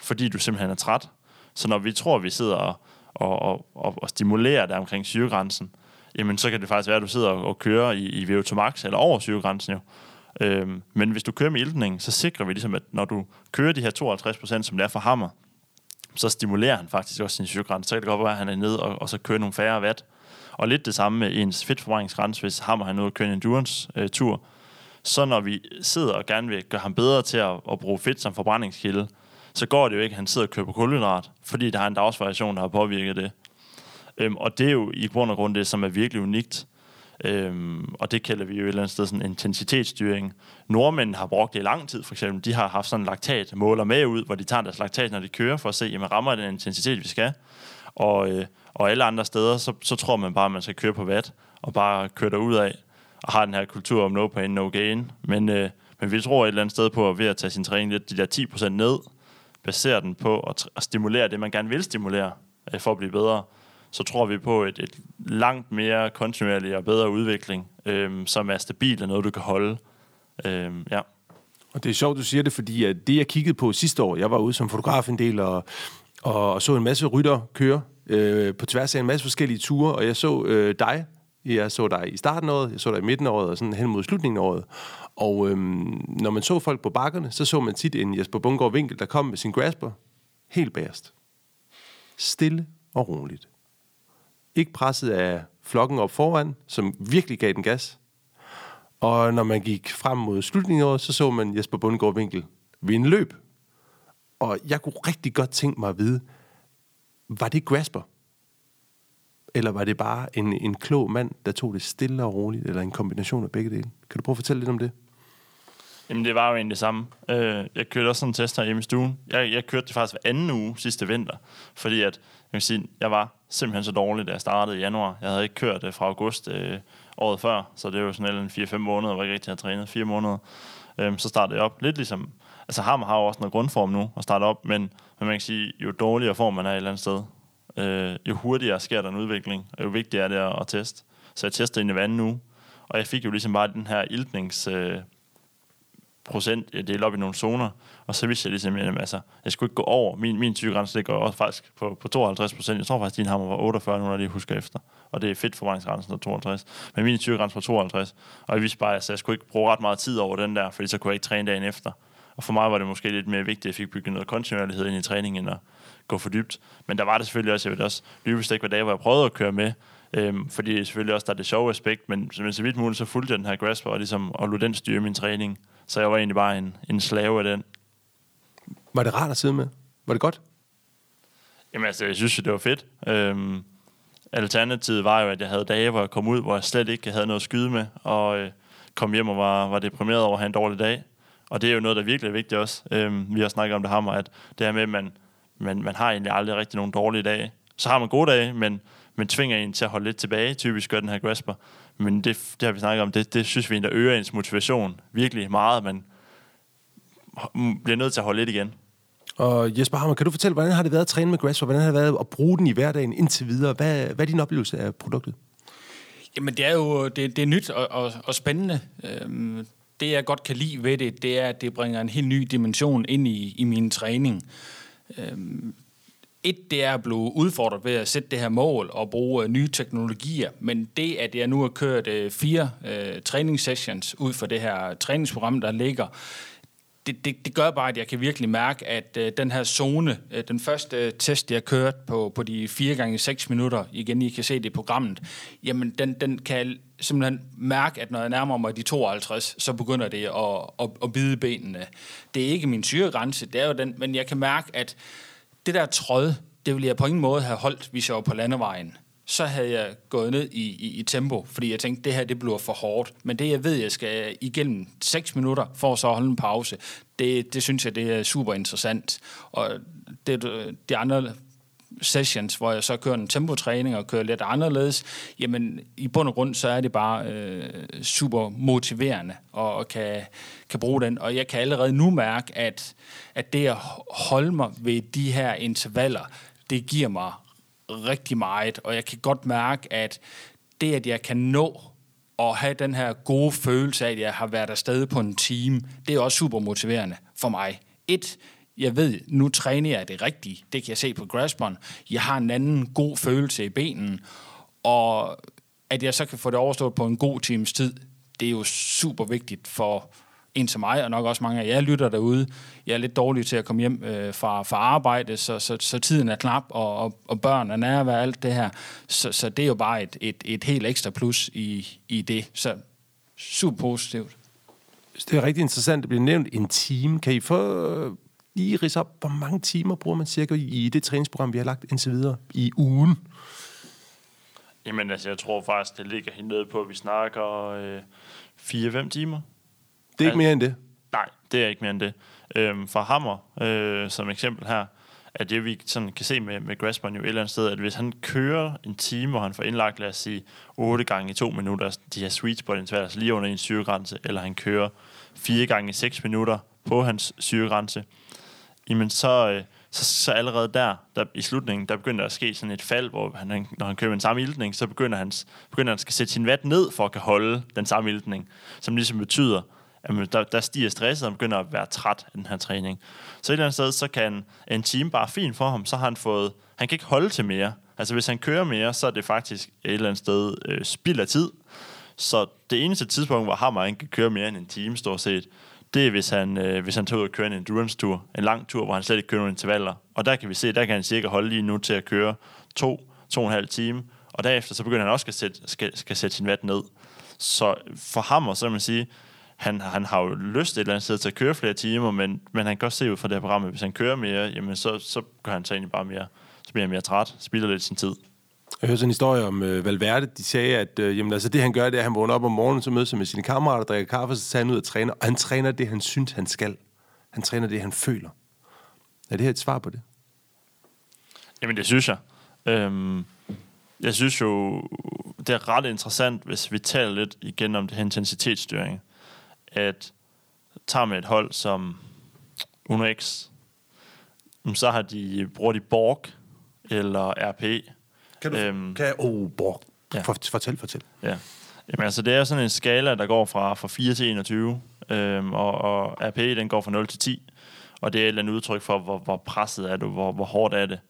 fordi du simpelthen er træt. Så når vi tror, at vi sidder og, og, og, og, og stimulerer der omkring syregrænsen, jamen så kan det faktisk være, at du sidder og, og kører i, i VO2 max eller over syregrænsen jo. Øhm, men hvis du kører med iltning, så sikrer vi ligesom, at når du kører de her 52%, som det er for hammer, så stimulerer han faktisk også sin syregrænse. Så kan det godt være, at han er nede og, og så kører nogle færre watt. Og lidt det samme med ens fedtforbrændingsgrænse, hvis hammer han noget og køre en endurance-tur. Øh, så når vi sidder og gerne vil gøre ham bedre til at, at bruge fedt som forbrændingskilde, så går det jo ikke, at han sidder og kører på kulhydrat, fordi der er en dagsvariation, der har påvirket det. Øhm, og det er jo i grund og grund det, som er virkelig unikt Øhm, og det kalder vi jo et eller andet sted sådan intensitetsstyring. Nordmænd har brugt det i lang tid, for eksempel. De har haft sådan en laktatmåler med ud, hvor de tager deres laktat, når de kører, for at se, jamen rammer den intensitet, vi skal. Og, øh, og alle andre steder, så, så tror man bare, at man skal køre på watt, og bare køre derud af, og har den her kultur om no pain, no gain. Men, øh, men vi tror et eller andet sted på, at ved at tage sin træning lidt de der 10% ned, basere den på at, at stimulere det, man gerne vil stimulere, øh, for at blive bedre så tror vi på et, et langt mere kontinuerlig og bedre udvikling, øh, som er stabil og noget, du kan holde. Øh, ja. Og det er sjovt, du siger det, fordi at det, jeg kiggede på sidste år, jeg var ude som fotograf en del og, og så en masse rytter køre øh, på tværs af en masse forskellige ture, og jeg så øh, dig. Jeg så dig i starten af året, jeg så dig i midten af året, og sådan hen mod slutningen af året. Og øhm, når man så folk på bakkerne, så så man tit en Jesper Bungård Vinkel, der kom med sin grasper helt bagerst. Stille og roligt. Ikke presset af flokken op foran, som virkelig gav den gas. Og når man gik frem mod slutningen af året, så så man Jesper Bundgaard Vinkel vinde løb. Og jeg kunne rigtig godt tænke mig at vide, var det Grasper? Eller var det bare en, en klog mand, der tog det stille og roligt, eller en kombination af begge dele? Kan du prøve at fortælle lidt om det? Jamen, det var jo egentlig det samme. Øh, jeg kørte også sådan en test her hjemme i stuen. Jeg, jeg kørte det faktisk hver anden uge sidste vinter, fordi at, jeg, kan sige, jeg var simpelthen så dårlig, da jeg startede i januar. Jeg havde ikke kørt øh, fra august øh, året før, så det var sådan en 4-5 måneder, hvor jeg ikke rigtig havde trænet. 4 måneder. Øh, så startede jeg op. Lidt ligesom, altså Hammer har jo også noget grundform nu at starte op, men, men man kan sige, jo dårligere form man er et eller andet sted, øh, jo hurtigere sker der en udvikling, og jo vigtigere er det at, at teste. Så jeg tester ind i vand nu, og jeg fik jo ligesom bare den her iltnings... Øh, procent delt op i nogle zoner, og så vidste jeg ligesom, at altså, jeg skulle ikke gå over. Min, min sygegrænse ligger også faktisk på, på 52 procent. Jeg tror faktisk, at din hammer var 48, nu når jeg husker efter. Og det er fedt forbrændingsgrænsen, der er 52. Men min sygegrænse var 52. Og jeg vidste bare, at jeg skulle ikke bruge ret meget tid over den der, fordi så kunne jeg ikke træne dagen efter. Og for mig var det måske lidt mere vigtigt, at jeg fik bygget noget kontinuerlighed ind i træningen, end at gå for dybt. Men der var det selvfølgelig også, jeg ved også, løbestik var dage, hvor jeg prøvede at køre med, Øhm, fordi selvfølgelig også der er det sjove aspekt, men, men så vidt muligt så fulgte jeg den her grasper og, ligesom, og lod den styre min træning. Så jeg var egentlig bare en, en slave af den. Var det rart at sidde med? Var det godt? Jamen altså, jeg synes det var fedt. Øhm, alternativet var jo, at jeg havde dage, hvor jeg kom ud, hvor jeg slet ikke havde noget at skyde med, og øh, kom hjem og var, var deprimeret over at have en dårlig dag. Og det er jo noget, der virkelig er vigtigt også. Øhm, vi har snakket om det her at det her med, at man, man, man har egentlig aldrig rigtig nogen dårlige dage. Så har man gode dage, men, men tvinger en til at holde lidt tilbage, typisk gør den her grasper. Men det, det har vi snakket om, det, det synes vi der øger ens motivation virkelig meget, men bliver nødt til at holde lidt igen. Og Jesper Hammer, kan du fortælle, hvordan har det været at træne med Grasshopper? Hvordan har det været at bruge den i hverdagen indtil videre? Hvad, hvad er din oplevelse af produktet? Jamen, det er jo det, det er nyt og, og, og spændende. Øhm, det, jeg godt kan lide ved det, det er, at det bringer en helt ny dimension ind i, i min træning. Øhm, et, det er at blive udfordret ved at sætte det her mål og bruge øh, nye teknologier, men det, at jeg nu har kørt uh, fire øh, træningssessions ud for det her øh, træningsprogram, der ligger, det, det, det gør bare, at jeg kan virkelig mærke, at øh, den her zone, øh, den første øh, test, jeg har kørt på, på de 4 gange 6 minutter, igen, I kan se det i programmet, jamen den, den kan simpelthen mærke, at når jeg nærmer mig de 52, så begynder det at, at, at bide benene. Det er ikke min syregrænse, det er jo den, men jeg kan mærke, at det der tråd, det ville jeg på ingen måde have holdt, hvis jeg var på landevejen. Så havde jeg gået ned i, i, i tempo, fordi jeg tænkte, det her det bliver for hårdt. Men det, jeg ved, jeg skal igennem 6 minutter for så at holde en pause, det, det synes jeg, det er super interessant. Og det, de andre sessions, hvor jeg så kører en tempotræning og kører lidt anderledes, jamen i bund og grund, så er det bare øh, super motiverende og, og kan, kan bruge den. Og jeg kan allerede nu mærke, at, at det at holde mig ved de her intervaller, det giver mig rigtig meget, og jeg kan godt mærke, at det, at jeg kan nå at have den her gode følelse af, at jeg har været afsted på en time, det er også super motiverende for mig. Et, jeg ved, nu træner jeg det rigtige. Det kan jeg se på grasperen. Jeg har en anden god følelse i benen. Og at jeg så kan få det overstået på en god times tid, det er jo super vigtigt for en som mig, og nok også mange af jer lytter derude. Jeg er lidt dårlig til at komme hjem øh, fra, fra arbejde, så, så, så tiden er knap, og, og, og børn er nærvær, alt det her. Så, så det er jo bare et, et, et helt ekstra plus i, i det. Så super positivt. Det er rigtig interessant, det bliver nævnt en time. Kan I få lige rise op, hvor mange timer bruger man cirka i det træningsprogram, vi har lagt indtil videre i ugen? Jamen altså, jeg tror faktisk, det ligger helt nede på, at vi snakker øh, 4-5 timer. Det er ikke mere end det? Nej, det er ikke mere end det. Øhm, for Hammer, øh, som eksempel her, at det vi sådan kan se med, med Grassman jo et eller andet sted, at hvis han kører en time, hvor han får indlagt, lad os sige, 8 gange i 2 minutter, altså de her sweet spot intervaller, altså lige under en syregrænse, eller han kører 4 gange i 6 minutter på hans syregrænse, jamen så, øh, så, så allerede der, der, i slutningen, der begynder der at ske sådan et fald, hvor han, når han kører en samme iltning, så begynder han, begynder han skal sætte sin vat ned for at kan holde den samme iltning, som ligesom betyder, jamen, der, der stiger stresset, og han begynder at være træt af den her træning. Så et eller andet sted, så kan en time bare fint for ham, så har han fået, han kan ikke holde til mere. Altså hvis han kører mere, så er det faktisk et eller andet sted øh, spild af tid. Så det eneste tidspunkt, hvor Hammer ikke kan køre mere end en time, stort set, det er, hvis han, øh, hvis han tager ud og kører en endurance-tur, en lang tur, hvor han slet ikke kører nogen intervaller. Og der kan vi se, der kan han cirka holde lige nu til at køre to, to og en halv time, og derefter så begynder han også at sætte, skal, skal sætte sin vat ned. Så for ham, og så man sige, han, han har jo lyst et eller andet sted til at køre flere timer, men, men han kan også se ud fra det her program, at hvis han kører mere, jamen så, så gør han så egentlig bare mere, så bliver han mere træt, spilder lidt sin tid. Jeg hørte sådan en historie om øh, Valverde. De sagde, at øh, jamen, altså, det han gør, det er, at han vågner op om morgenen, så mødes med sine kammerater, drikker kaffe, så tager han ud og træner. Og han træner det, han synes, han skal. Han træner det, han føler. Er det her et svar på det? Jamen, det synes jeg. Øhm, jeg synes jo, det er ret interessant, hvis vi taler lidt igen om det her intensitetsstyring, at tager med et hold som Uno X, så har de, bruger de Borg eller RP. Kan du... Øhm, kan jeg... Oh, Borg. Ja. For, fortæl, fortæl. Ja. Jamen, altså, det er sådan en skala, der går fra, fra 4 til 21, øhm, og, og RP, den går fra 0 til 10, og det er et eller andet udtryk for, hvor, hvor presset er du, hvor, hvor hårdt er det.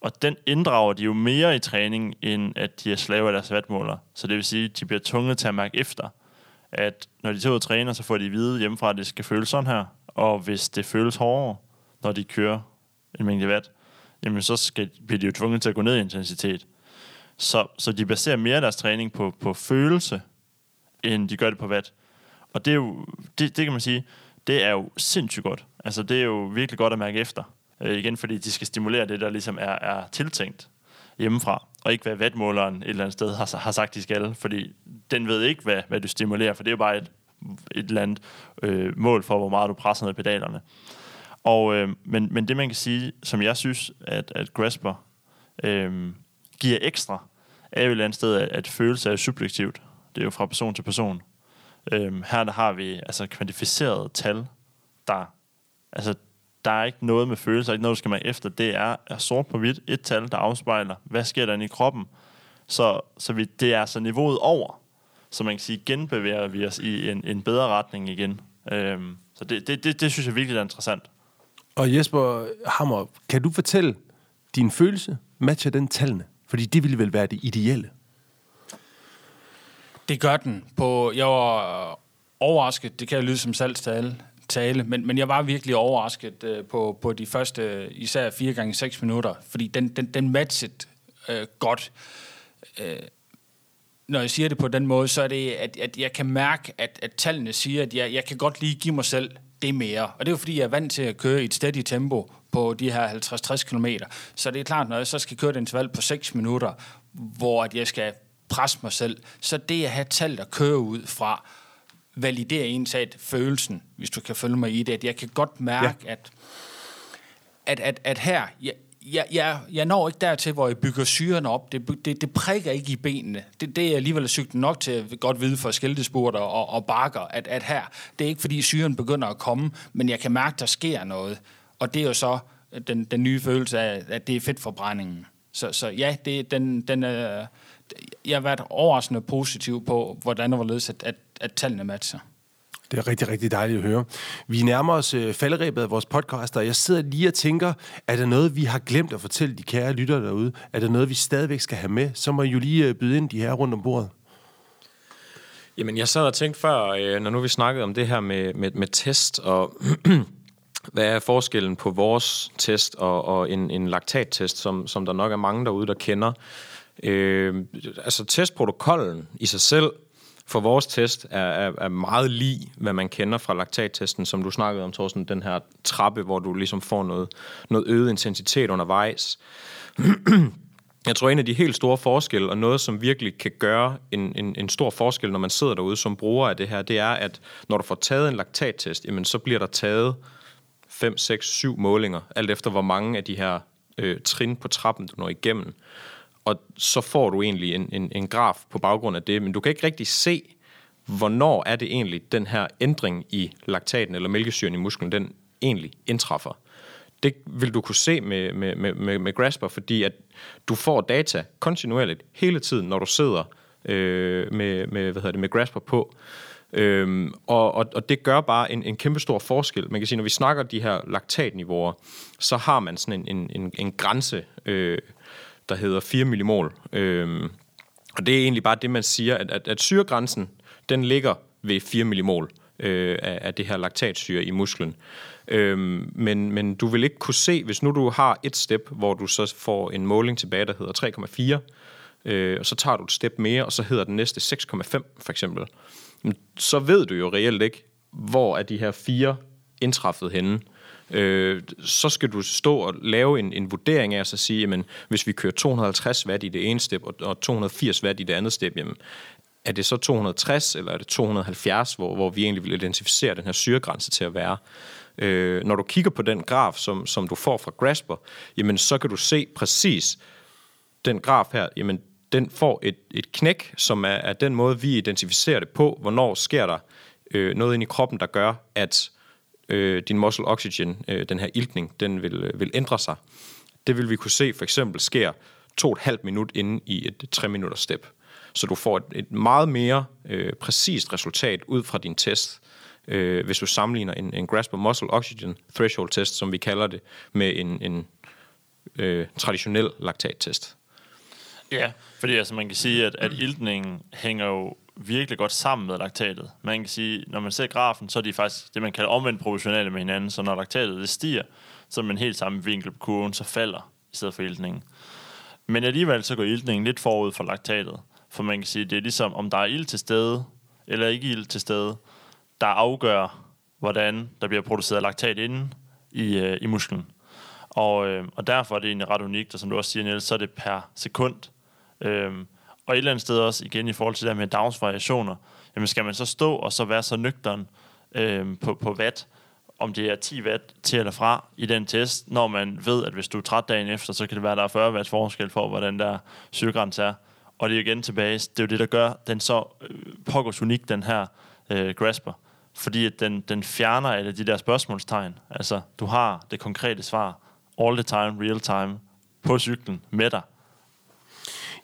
Og den inddrager de jo mere i træning, end at de er slave af deres vatmåler. Så det vil sige, at de bliver tvunget til at mærke efter, at når de tager ud og træner, så får de at vide hjemmefra, at det skal føles sådan her. Og hvis det føles hårdere, når de kører en mængde watt, jamen så skal, bliver de jo tvunget til at gå ned i intensitet. Så, så de baserer mere deres træning på, på følelse, end de gør det på watt. Og det er jo, det, det kan man sige, det er jo sindssygt godt. Altså det er jo virkelig godt at mærke efter. Øh, igen, fordi de skal stimulere det, der ligesom er, er tiltænkt hjemmefra, og ikke hvad vatmåleren et eller andet sted har, har sagt, de skal, fordi den ved ikke, hvad, hvad du stimulerer, for det er jo bare et, et eller andet øh, mål for, hvor meget du presser ned i pedalerne. Og, øh, men, men det, man kan sige, som jeg synes, at, at Grasper øh, giver ekstra, er jo et eller andet sted, at, at følelse er subjektivt. Det er jo fra person til person. Øh, her der har vi altså kvantificerede tal, der altså der er ikke noget med følelser, ikke noget, du skal mærke efter. Det er, er sort på hvidt, et tal, der afspejler, hvad sker der inde i kroppen. Så, så vi, det er altså niveauet over, så man kan sige, genbevæger vi os i en, en bedre retning igen. Øhm, så det, det, det, det synes jeg virkelig er interessant. Og Jesper Hammer, kan du fortælle, din følelse matcher den tallene? Fordi det ville vel være det ideelle. Det gør den. På, jeg var overrasket, det kan jeg lyde som salgstale, tale, men, men jeg var virkelig overrasket øh, på, på de første, især 4 gange 6 minutter, fordi den, den, den matchede øh, godt. Øh, når jeg siger det på den måde, så er det, at, at jeg kan mærke, at, at tallene siger, at jeg, jeg kan godt lige give mig selv det mere. Og det er jo fordi, jeg er vant til at køre i et steady tempo på de her 50-60 km. Så det er klart, når jeg så skal køre et interval på 6 minutter, hvor at jeg skal presse mig selv, så det at have tal at køre ud fra, validere ens at følelsen, hvis du kan følge mig i det, at jeg kan godt mærke, ja. at, at, at, at her, jeg, jeg, jeg, jeg når ikke dertil, hvor jeg bygger syren op. Det, det, det prikker ikke i benene. Det, det er alligevel sygt nok til at godt vide for skældespurter og, og bakker, at, at her, det er ikke fordi syren begynder at komme, men jeg kan mærke, der sker noget. Og det er jo så den, den nye følelse af, at det er fedtforbrændingen. Så, så ja, det, den, den, øh, jeg har været overraskende positiv på, hvordan det var ledes, at, at at tallene matcher. Det er rigtig, rigtig dejligt at høre. Vi nærmer os øh, falderæbet af vores podcast, og jeg sidder lige og tænker, er der noget, vi har glemt at fortælle de kære lyttere derude? Er der noget, vi stadigvæk skal have med? Så må I jo lige øh, byde ind de her rundt om bordet. Jamen, jeg sad og tænkte før, øh, når nu vi snakkede om det her med, med, med test, og hvad er forskellen på vores test og, og en, en laktattest, som, som der nok er mange derude, der kender. Øh, altså testprotokollen i sig selv for vores test er, er, er meget lig, hvad man kender fra laktattesten, som du snakkede om, Thorsten, den her trappe, hvor du ligesom får noget, noget øget intensitet undervejs. Jeg tror, en af de helt store forskelle, og noget, som virkelig kan gøre en, en, en stor forskel, når man sidder derude som bruger af det her, det er, at når du får taget en laktattest, jamen, så bliver der taget 5, 6, 7 målinger, alt efter hvor mange af de her øh, trin på trappen, du når igennem og så får du egentlig en, en, en graf på baggrund af det, men du kan ikke rigtig se, hvornår er det egentlig, den her ændring i laktaten eller mælkesyren i musklen, den egentlig indtræffer. Det vil du kunne se med, med, med, med Grasper, fordi at du får data kontinuerligt hele tiden, når du sidder øh, med, med, hvad hedder det, med Grasper på. Øhm, og, og, og det gør bare en, en kæmpe stor forskel. Man kan sige, når vi snakker de her laktatniveauer, så har man sådan en, en, en, en grænse, øh, der hedder 4 millimol. Øhm, og det er egentlig bare det, man siger, at, at, at syregrænsen, den ligger ved 4 millimol øh, af, af det her laktatsyre i musklen. Øhm, men, men du vil ikke kunne se, hvis nu du har et step, hvor du så får en måling tilbage, der hedder 3,4, øh, og så tager du et step mere, og så hedder den næste 6,5 for eksempel, så ved du jo reelt ikke, hvor er de her fire indtræffet henne øh, så skal du stå og lave en, en vurdering af at sige, jamen, hvis vi kører 250 watt i det ene step og, og 280 watt i det andet step, jamen, er det så 260 eller er det 270, hvor, hvor vi egentlig vil identificere den her syregrænse til at være? Øh, når du kigger på den graf, som, som du får fra Grasper, jamen så kan du se præcis den graf her, jamen den får et, et knæk, som er, er den måde, vi identificerer det på, hvornår sker der øh, noget ind i kroppen, der gør, at øh, din muscle oxygen, øh, den her iltning, den vil, øh, vil ændre sig. Det vil vi kunne se for eksempel sker to og et halvt minut inde i et tre minutters step. Så du får et, et meget mere øh, præcist resultat ud fra din test, øh, hvis du sammenligner en, en Grasper Muscle Oxygen Threshold Test, som vi kalder det, med en, en øh, traditionel laktattest. Ja, fordi altså, man kan sige, at, at iltningen hænger jo virkelig godt sammen med laktatet. Man kan sige, når man ser grafen, så er de faktisk det, man kalder omvendt proportionale med hinanden. Så når laktatet det stiger, så er man helt samme vinkel på kurven, så falder i stedet for iltningen. Men alligevel så går iltningen lidt forud for laktatet. For man kan sige, det er ligesom, om der er ild til stede, eller ikke ild til stede, der afgør, hvordan der bliver produceret laktat inden i, øh, i musklen. Og, øh, og derfor er det egentlig ret unikt, og som du også siger, Niels, så er det per sekund. Øh, og et eller andet sted også, igen i forhold til det med Downs variationer, jamen skal man så stå og så være så nøgteren øh, på, på watt, om det er 10 watt til eller fra i den test, når man ved, at hvis du er træt dagen efter, så kan det være, at der er 40 watt forskel for, hvordan der syregrænse er. Og det er igen tilbage, det er jo det, der gør den så øh, pokkers unik, den her øh, Grasper. Fordi at den, den fjerner alle de der spørgsmålstegn. Altså, du har det konkrete svar, all the time, real time, på cyklen med dig.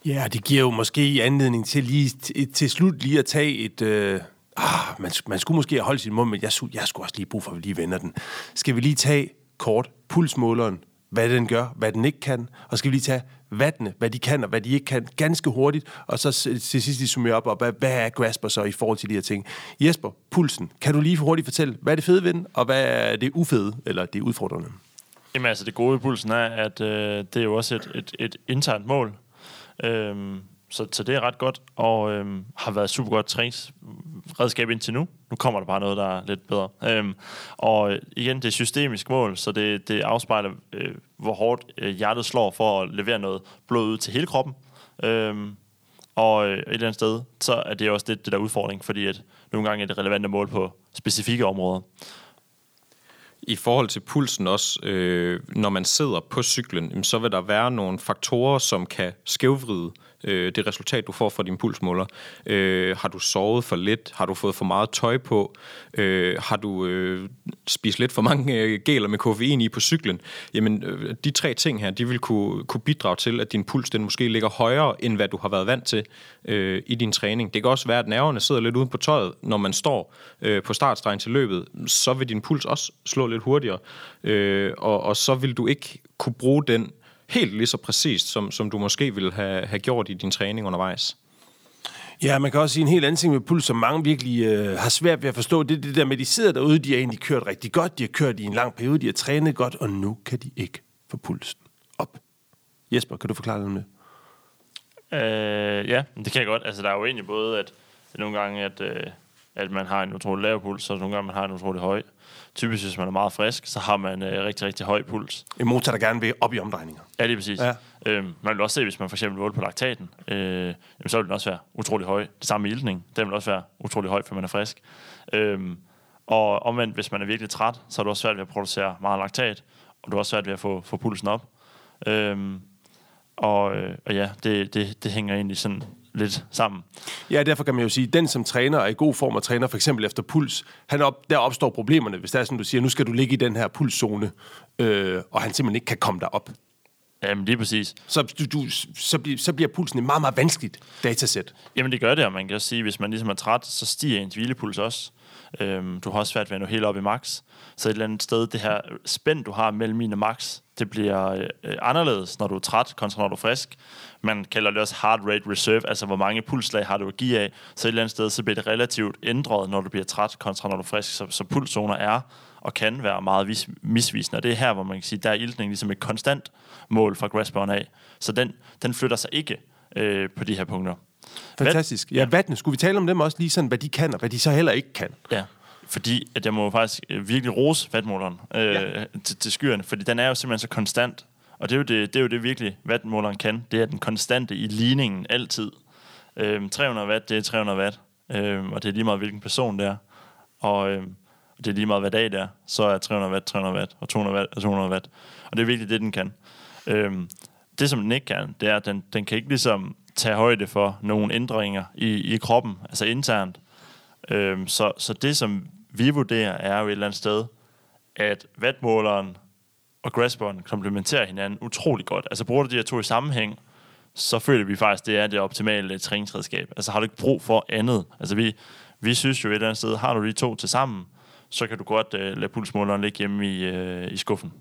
Ja, det giver jo måske anledning til lige til, slut lige at tage et... Øh, ah, man, man skulle måske have holdt sin mund, men jeg, jeg skulle også lige bruge for, at vi lige vender den. Skal vi lige tage kort pulsmåleren, hvad den gør, hvad den ikke kan, og skal vi lige tage vattene, hvad de kan og hvad de ikke kan, ganske hurtigt, og så til sidst lige summere op, og hvad, hvad er Grasper så i forhold til de her ting. Jesper, pulsen, kan du lige hurtigt fortælle, hvad er det fede ved den, og hvad er det ufede, eller det udfordrende? Jamen altså, det gode i pulsen er, at øh, det er jo også et, et, et internt mål. Øhm, så, så det er ret godt, og øhm, har været super godt træningsredskab indtil nu. Nu kommer der bare noget, der er lidt bedre. Øhm, og øh, igen, det er systemisk mål, så det, det afspejler, øh, hvor hårdt øh, hjertet slår for at levere noget blod ud til hele kroppen. Øhm, og øh, et eller andet sted, så er det også lidt det der udfordring, fordi at nogle gange er det relevante mål på specifikke områder. I forhold til pulsen også, øh, når man sidder på cyklen, så vil der være nogle faktorer, som kan skævvride øh, det resultat, du får fra din pulsmåler. Øh, har du sovet for lidt? Har du fået for meget tøj på? Øh, har du øh, spist lidt for mange øh, geler med koffein i på cyklen? Jamen, øh, de tre ting her, de vil kunne, kunne bidrage til, at din puls den måske ligger højere, end hvad du har været vant til øh, i din træning. Det kan også være, at nerverne sidder lidt ude på tøjet, når man står øh, på startstregen til løbet. Så vil din puls også slå lidt hurtigere, øh, og, og så vil du ikke kunne bruge den helt lige så præcist, som, som du måske ville have, have gjort i din træning undervejs. Ja, man kan også sige en helt anden ting med puls, som mange virkelig øh, har svært ved at forstå. Det er det der med, at de sidder derude, de har egentlig kørt rigtig godt, de har kørt i en lang periode, de har trænet godt, og nu kan de ikke få pulsen op. Jesper, kan du forklare lidt om det? Øh, ja, det kan jeg godt. Altså, der er jo egentlig både, at nogle gange, at, øh, at man har en utrolig lav puls, og nogle gange, man har en utrolig høj typisk hvis man er meget frisk, så har man øh, rigtig, rigtig høj puls. En motor, der gerne vil op i omdrejninger. Ja, det er præcis. Ja. Øhm, man vil også se, hvis man for eksempel måler på laktaten, øh, jamen, så vil den også være utrolig høj. Det samme med iltning, den vil også være utrolig høj, for man er frisk. Øhm, og omvendt, hvis man er virkelig træt, så er det også svært ved at producere meget laktat, og du er også svært ved at få, få pulsen op. Øhm, og, øh, og ja, det, det, det hænger egentlig sådan lidt sammen. Ja, derfor kan man jo sige, at den som træner er i god form og træner for eksempel efter puls, han op, der opstår problemerne, hvis det er sådan, du siger, nu skal du ligge i den her pulszone, øh, og han simpelthen ikke kan komme derop. Jamen lige præcis. Så, du, du, så, bliver, så bliver pulsen et meget, meget vanskeligt datasæt. Jamen det gør det, og man kan også sige, hvis man ligesom er træt, så stiger ens hvilepuls også. Øhm, du har også svært ved at nå helt op i max. Så et eller andet sted, det her spænd, du har mellem min og max, det bliver øh, anderledes, når du er træt, kontra når du er frisk. Man kalder det også heart rate reserve, altså hvor mange pulslag har du at give af. Så et eller andet sted, så bliver det relativt ændret, når du bliver træt, kontra når du er frisk. Så, så pulszoner er og kan være meget vis, misvisende. Og det er her, hvor man kan sige, der er iltning ligesom et konstant mål fra grasperen af. Så den, den flytter sig ikke øh, på de her punkter. Fantastisk. Ja, vattene. Skulle vi tale om dem også lige sådan, hvad de kan, og hvad de så heller ikke kan? Ja, fordi at jeg må faktisk øh, virkelig rose vatmåleren øh, ja. til, til skyerne, fordi den er jo simpelthen så konstant. Og det er jo det, det, er jo det virkelig, vatmåleren kan. Det er den konstante i ligningen altid. Øh, 300 watt, det er 300 watt. Øh, og det er lige meget, hvilken person det er. Og øh, det er lige meget, hvad dag det er. Så er 300 watt, 300 watt, og 200 watt, og 200 watt. Og det er virkelig det, den kan. Øhm, det, som den ikke kan, det er, at den, den kan ikke ligesom tage højde for nogle ændringer i, i kroppen, altså internt. Øhm, så, så det, som vi vurderer, er jo et eller andet sted, at vatmåleren og grasperen komplementerer hinanden utrolig godt. Altså bruger du de her to i sammenhæng, så føler vi faktisk, det er det optimale træningsredskab. Altså har du ikke brug for andet? Altså vi, vi synes jo et eller andet sted, har du de to til sammen, så kan du godt uh, lade pulsmåleren ligge hjemme i, uh, i skuffen.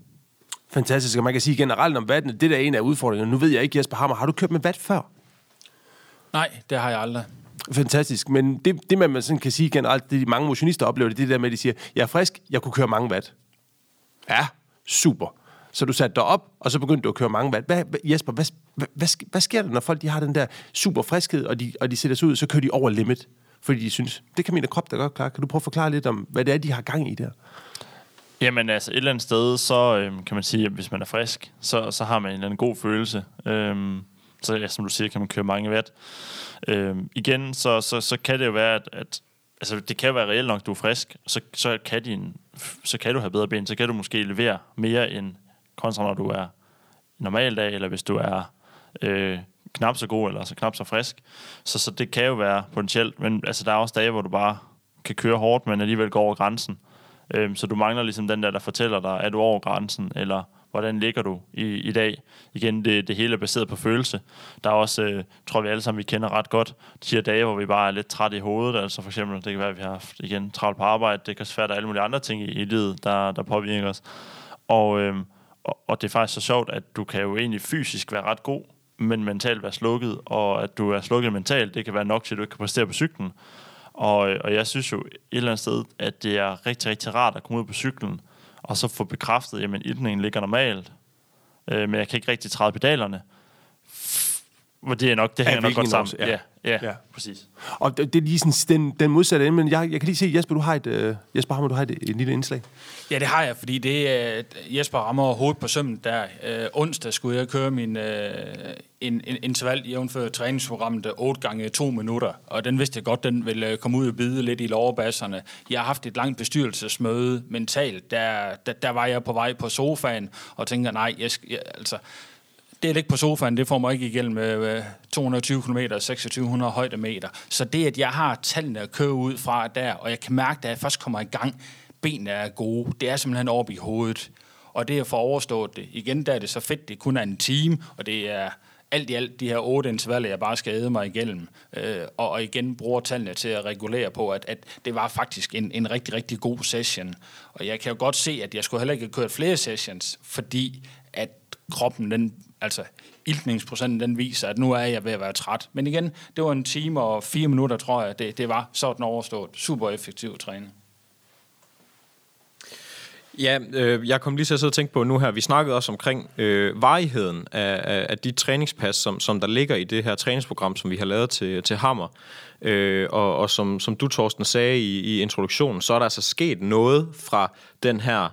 Fantastisk, og man kan sige generelt om vatten, det der er en af udfordringerne. Nu ved jeg ikke, Jesper Hammer, har du kørt med vat før? Nej, det har jeg aldrig. Fantastisk, men det, det man sådan kan sige generelt, det de mange motionister oplever, det er det der med, at de siger, jeg er frisk, jeg kunne køre mange watt. Ja, super. Så du satte dig op, og så begyndte du at køre mange watt. Hvad, Jesper, hvad, hvad, hvad, hvad sker der, når folk de har den der super friskhed, og de, og de sætter sig ud, så kører de over limit? Fordi de synes, det kan min krop da godt klare. Kan du prøve at forklare lidt om, hvad det er, de har gang i der? Jamen altså, et eller andet sted, så øhm, kan man sige, at hvis man er frisk, så, så har man en eller anden god følelse. Øhm, så ja, som du siger, kan man køre mange watt. Øhm, igen, så, så, så kan det jo være, at, at altså, det kan være reelt nok, du er frisk, så, så, kan din, så kan du have bedre ben, så kan du måske levere mere end kontra, når du er normal dag, eller hvis du er øh, knap så god, eller så knap så frisk. Så, så det kan jo være potentielt, men altså, der er også dage, hvor du bare kan køre hårdt, men alligevel går over grænsen. Øhm, så du mangler ligesom den der, der fortæller dig, er du over grænsen, eller hvordan ligger du i, i dag? Igen, det, det hele er baseret på følelse. Der er også, øh, tror vi alle sammen, vi kender ret godt, de her dage, hvor vi bare er lidt trætte i hovedet. Altså for eksempel, det kan være, at vi har haft igen travlt på arbejde. Det kan svært, at alle mulige andre ting i, i livet, der, der påvirker os. Og, øh, og, og det er faktisk så sjovt, at du kan jo egentlig fysisk være ret god, men mentalt være slukket, og at du er slukket mentalt, det kan være nok til, at du ikke kan præstere på cyklen. Og, og jeg synes jo et eller andet sted, at det er rigtig, rigtig rart at komme ud på cyklen, og så få bekræftet, at iltningen ligger normalt, øh, men jeg kan ikke rigtig træde pedalerne. Hvor det er nok, det hænger nok godt sammen. Ja. Ja, ja, ja, præcis. Og det, det er lige sådan den, den modsatte ende, men jeg, jeg kan lige se, Jesper, du har et, uh, Jesper Hammer, du har et, et lille indslag. Ja, det har jeg, fordi det er, uh, Jesper rammer hovedet på sømmen der. Uh, onsdag skulle jeg køre min uh, en, en interval jævnfør træningsprogrammet 8 gange 2 minutter, og den vidste jeg godt, den ville komme ud og bide lidt i loverbasserne. Jeg har haft et langt bestyrelsesmøde mentalt, der, der, der var jeg på vej på sofaen og tænker, nej, jeg, jeg, altså, det at ligge på sofaen, det får mig ikke igennem med 220 km, og 2600 højdemeter. Så det, at jeg har tallene at køre ud fra der, og jeg kan mærke, at jeg først kommer i gang, benene er gode, det er simpelthen oppe i hovedet. Og det at få overstået det, igen der er det så fedt, det kun er en time, og det er alt i alt de her otte intervaller, jeg bare skal æde mig igennem, øh, og, og igen bruger tallene til at regulere på, at, at det var faktisk en, en rigtig, rigtig god session. Og jeg kan jo godt se, at jeg skulle heller ikke have kørt flere sessions, fordi at kroppen, den, altså iltningsprocenten, den viser, at nu er jeg ved at være træt. Men igen, det var en time og fire minutter, tror jeg, det, det var. sådan overstået. Super effektiv træning. Ja, øh, jeg kom lige til at sidde og tænke på nu her, vi snakkede også omkring øh, varigheden af, af, af de træningspas, som, som der ligger i det her træningsprogram, som vi har lavet til, til Hammer. Øh, og og som, som du, Torsten, sagde i, i introduktionen, så er der altså sket noget fra den her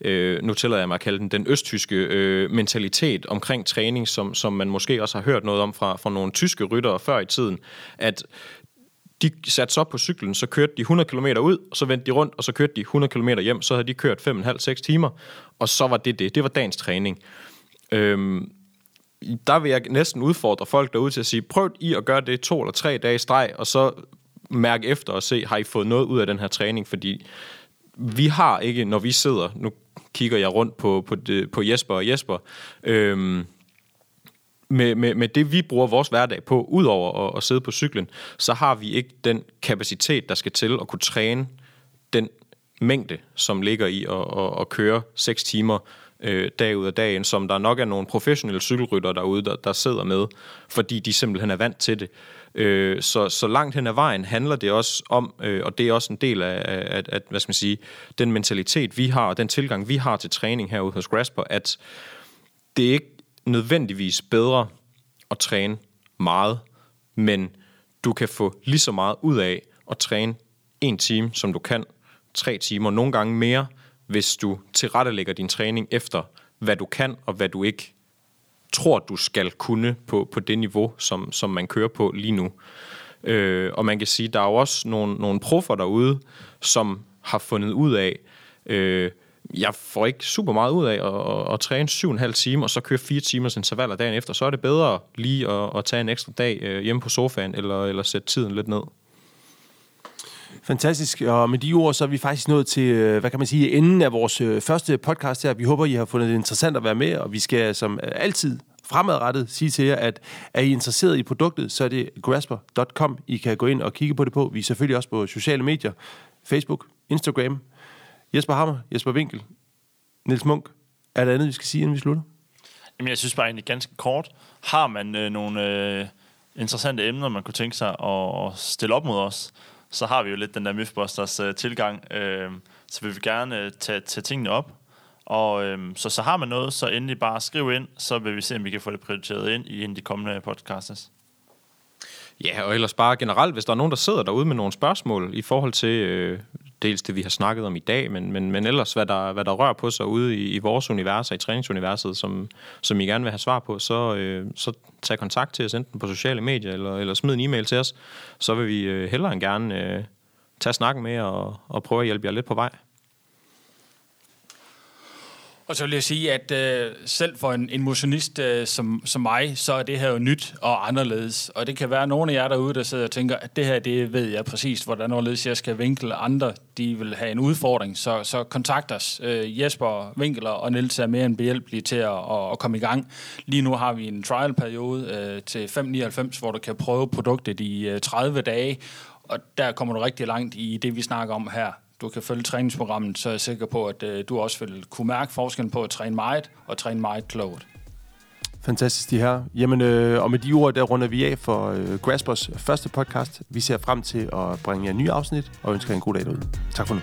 øh, nu tillader jeg mig at kalde den, den østtyske øh, mentalitet omkring træning, som, som man måske også har hørt noget om fra, fra nogle tyske ryttere før i tiden, at de satte sig op på cyklen, så kørte de 100 km ud, og så vendte de rundt, og så kørte de 100 km hjem, så havde de kørt 5,5-6 timer, og så var det det. Det var dagens træning. Øhm, der vil jeg næsten udfordre folk derude til at sige, prøv I at gøre det to eller tre dage i streg, og så mærke efter og se, har I fået noget ud af den her træning, fordi vi har ikke, når vi sidder, nu kigger jeg rundt på, på, det, på Jesper og Jesper, øhm, med, med, med det, vi bruger vores hverdag på, udover at, at sidde på cyklen, så har vi ikke den kapacitet, der skal til at kunne træne den mængde, som ligger i at, at, at køre 6 timer øh, dag ud af dagen, som der nok er nogle professionelle cykelrytter derude, der, der sidder med, fordi de simpelthen er vant til det. Øh, så, så langt hen ad vejen handler det også om, øh, og det er også en del af, at, at, hvad skal man sige, den mentalitet, vi har, og den tilgang, vi har til træning herude hos Grasper, at det er ikke nødvendigvis bedre at træne meget, men du kan få lige så meget ud af at træne en time, som du kan, tre timer, nogle gange mere, hvis du tilrettelægger din træning efter, hvad du kan og hvad du ikke tror, du skal kunne på, på det niveau, som, som man kører på lige nu. Øh, og man kan sige, der er jo også nogle, nogle proffer derude, som har fundet ud af, øh, jeg får ikke super meget ud af at, at, at træne 7,5 timer, og så køre 4 timers intervaller dagen efter. Så er det bedre lige at, at tage en ekstra dag øh, hjemme på sofaen, eller, eller sætte tiden lidt ned. Fantastisk, og med de ord, så er vi faktisk nået til, øh, hvad kan man sige, enden af vores øh, første podcast her. Vi håber, I har fundet det interessant at være med, og vi skal som altid fremadrettet sige til jer, at er I interesseret i produktet, så er det grasper.com. I kan gå ind og kigge på det på. Vi er selvfølgelig også på sociale medier, Facebook, Instagram. Jesper Hammer, Jesper Winkel, Niels Munk. Er der andet, vi skal sige, inden vi slutter? Jamen, jeg synes bare egentlig ganske kort. Har man øh, nogle øh, interessante emner, man kunne tænke sig at, at stille op mod os, så har vi jo lidt den der Mythbusters øh, tilgang. Øh, så vil vi gerne øh, tage, tage tingene op. Og øh, så, så har man noget, så endelig bare skriv ind, så vil vi se, om vi kan få det prioriteret ind i en af de kommende podcasts. Ja, og ellers bare generelt, hvis der er nogen, der sidder derude med nogle spørgsmål i forhold til øh, dels det, vi har snakket om i dag, men, men, men ellers, hvad der, hvad der rører på sig ude i, i vores univers og i træningsuniverset, som, som I gerne vil have svar på, så, øh, så tag kontakt til os enten på sociale medier, eller, eller smid en e-mail til os, så vil vi øh, hellere end gerne øh, tage snakken med og, og prøve at hjælpe jer lidt på vej. Og så vil jeg sige, at øh, selv for en, en motionist øh, som, som mig, så er det her jo nyt og anderledes. Og det kan være nogle af jer derude, der sidder og tænker, at det her, det ved jeg præcis, hvordan overledes jeg skal vinkle andre. De vil have en udfordring, så, så kontakt os. Øh, Jesper Winkler og Niels er mere end behjælpelige til at, at, at komme i gang. Lige nu har vi en trial-periode øh, til 5,99, hvor du kan prøve produktet i øh, 30 dage. Og der kommer du rigtig langt i det, vi snakker om her du kan følge træningsprogrammet, så er jeg sikker på, at øh, du også vil kunne mærke forskellen på at træne meget og træne meget klogt. Fantastisk, de her. Jamen, øh, og med de ord, der runder vi af for øh, Graspers første podcast. Vi ser frem til at bringe jer nye afsnit, og ønsker jer en god dag derude. Tak for nu.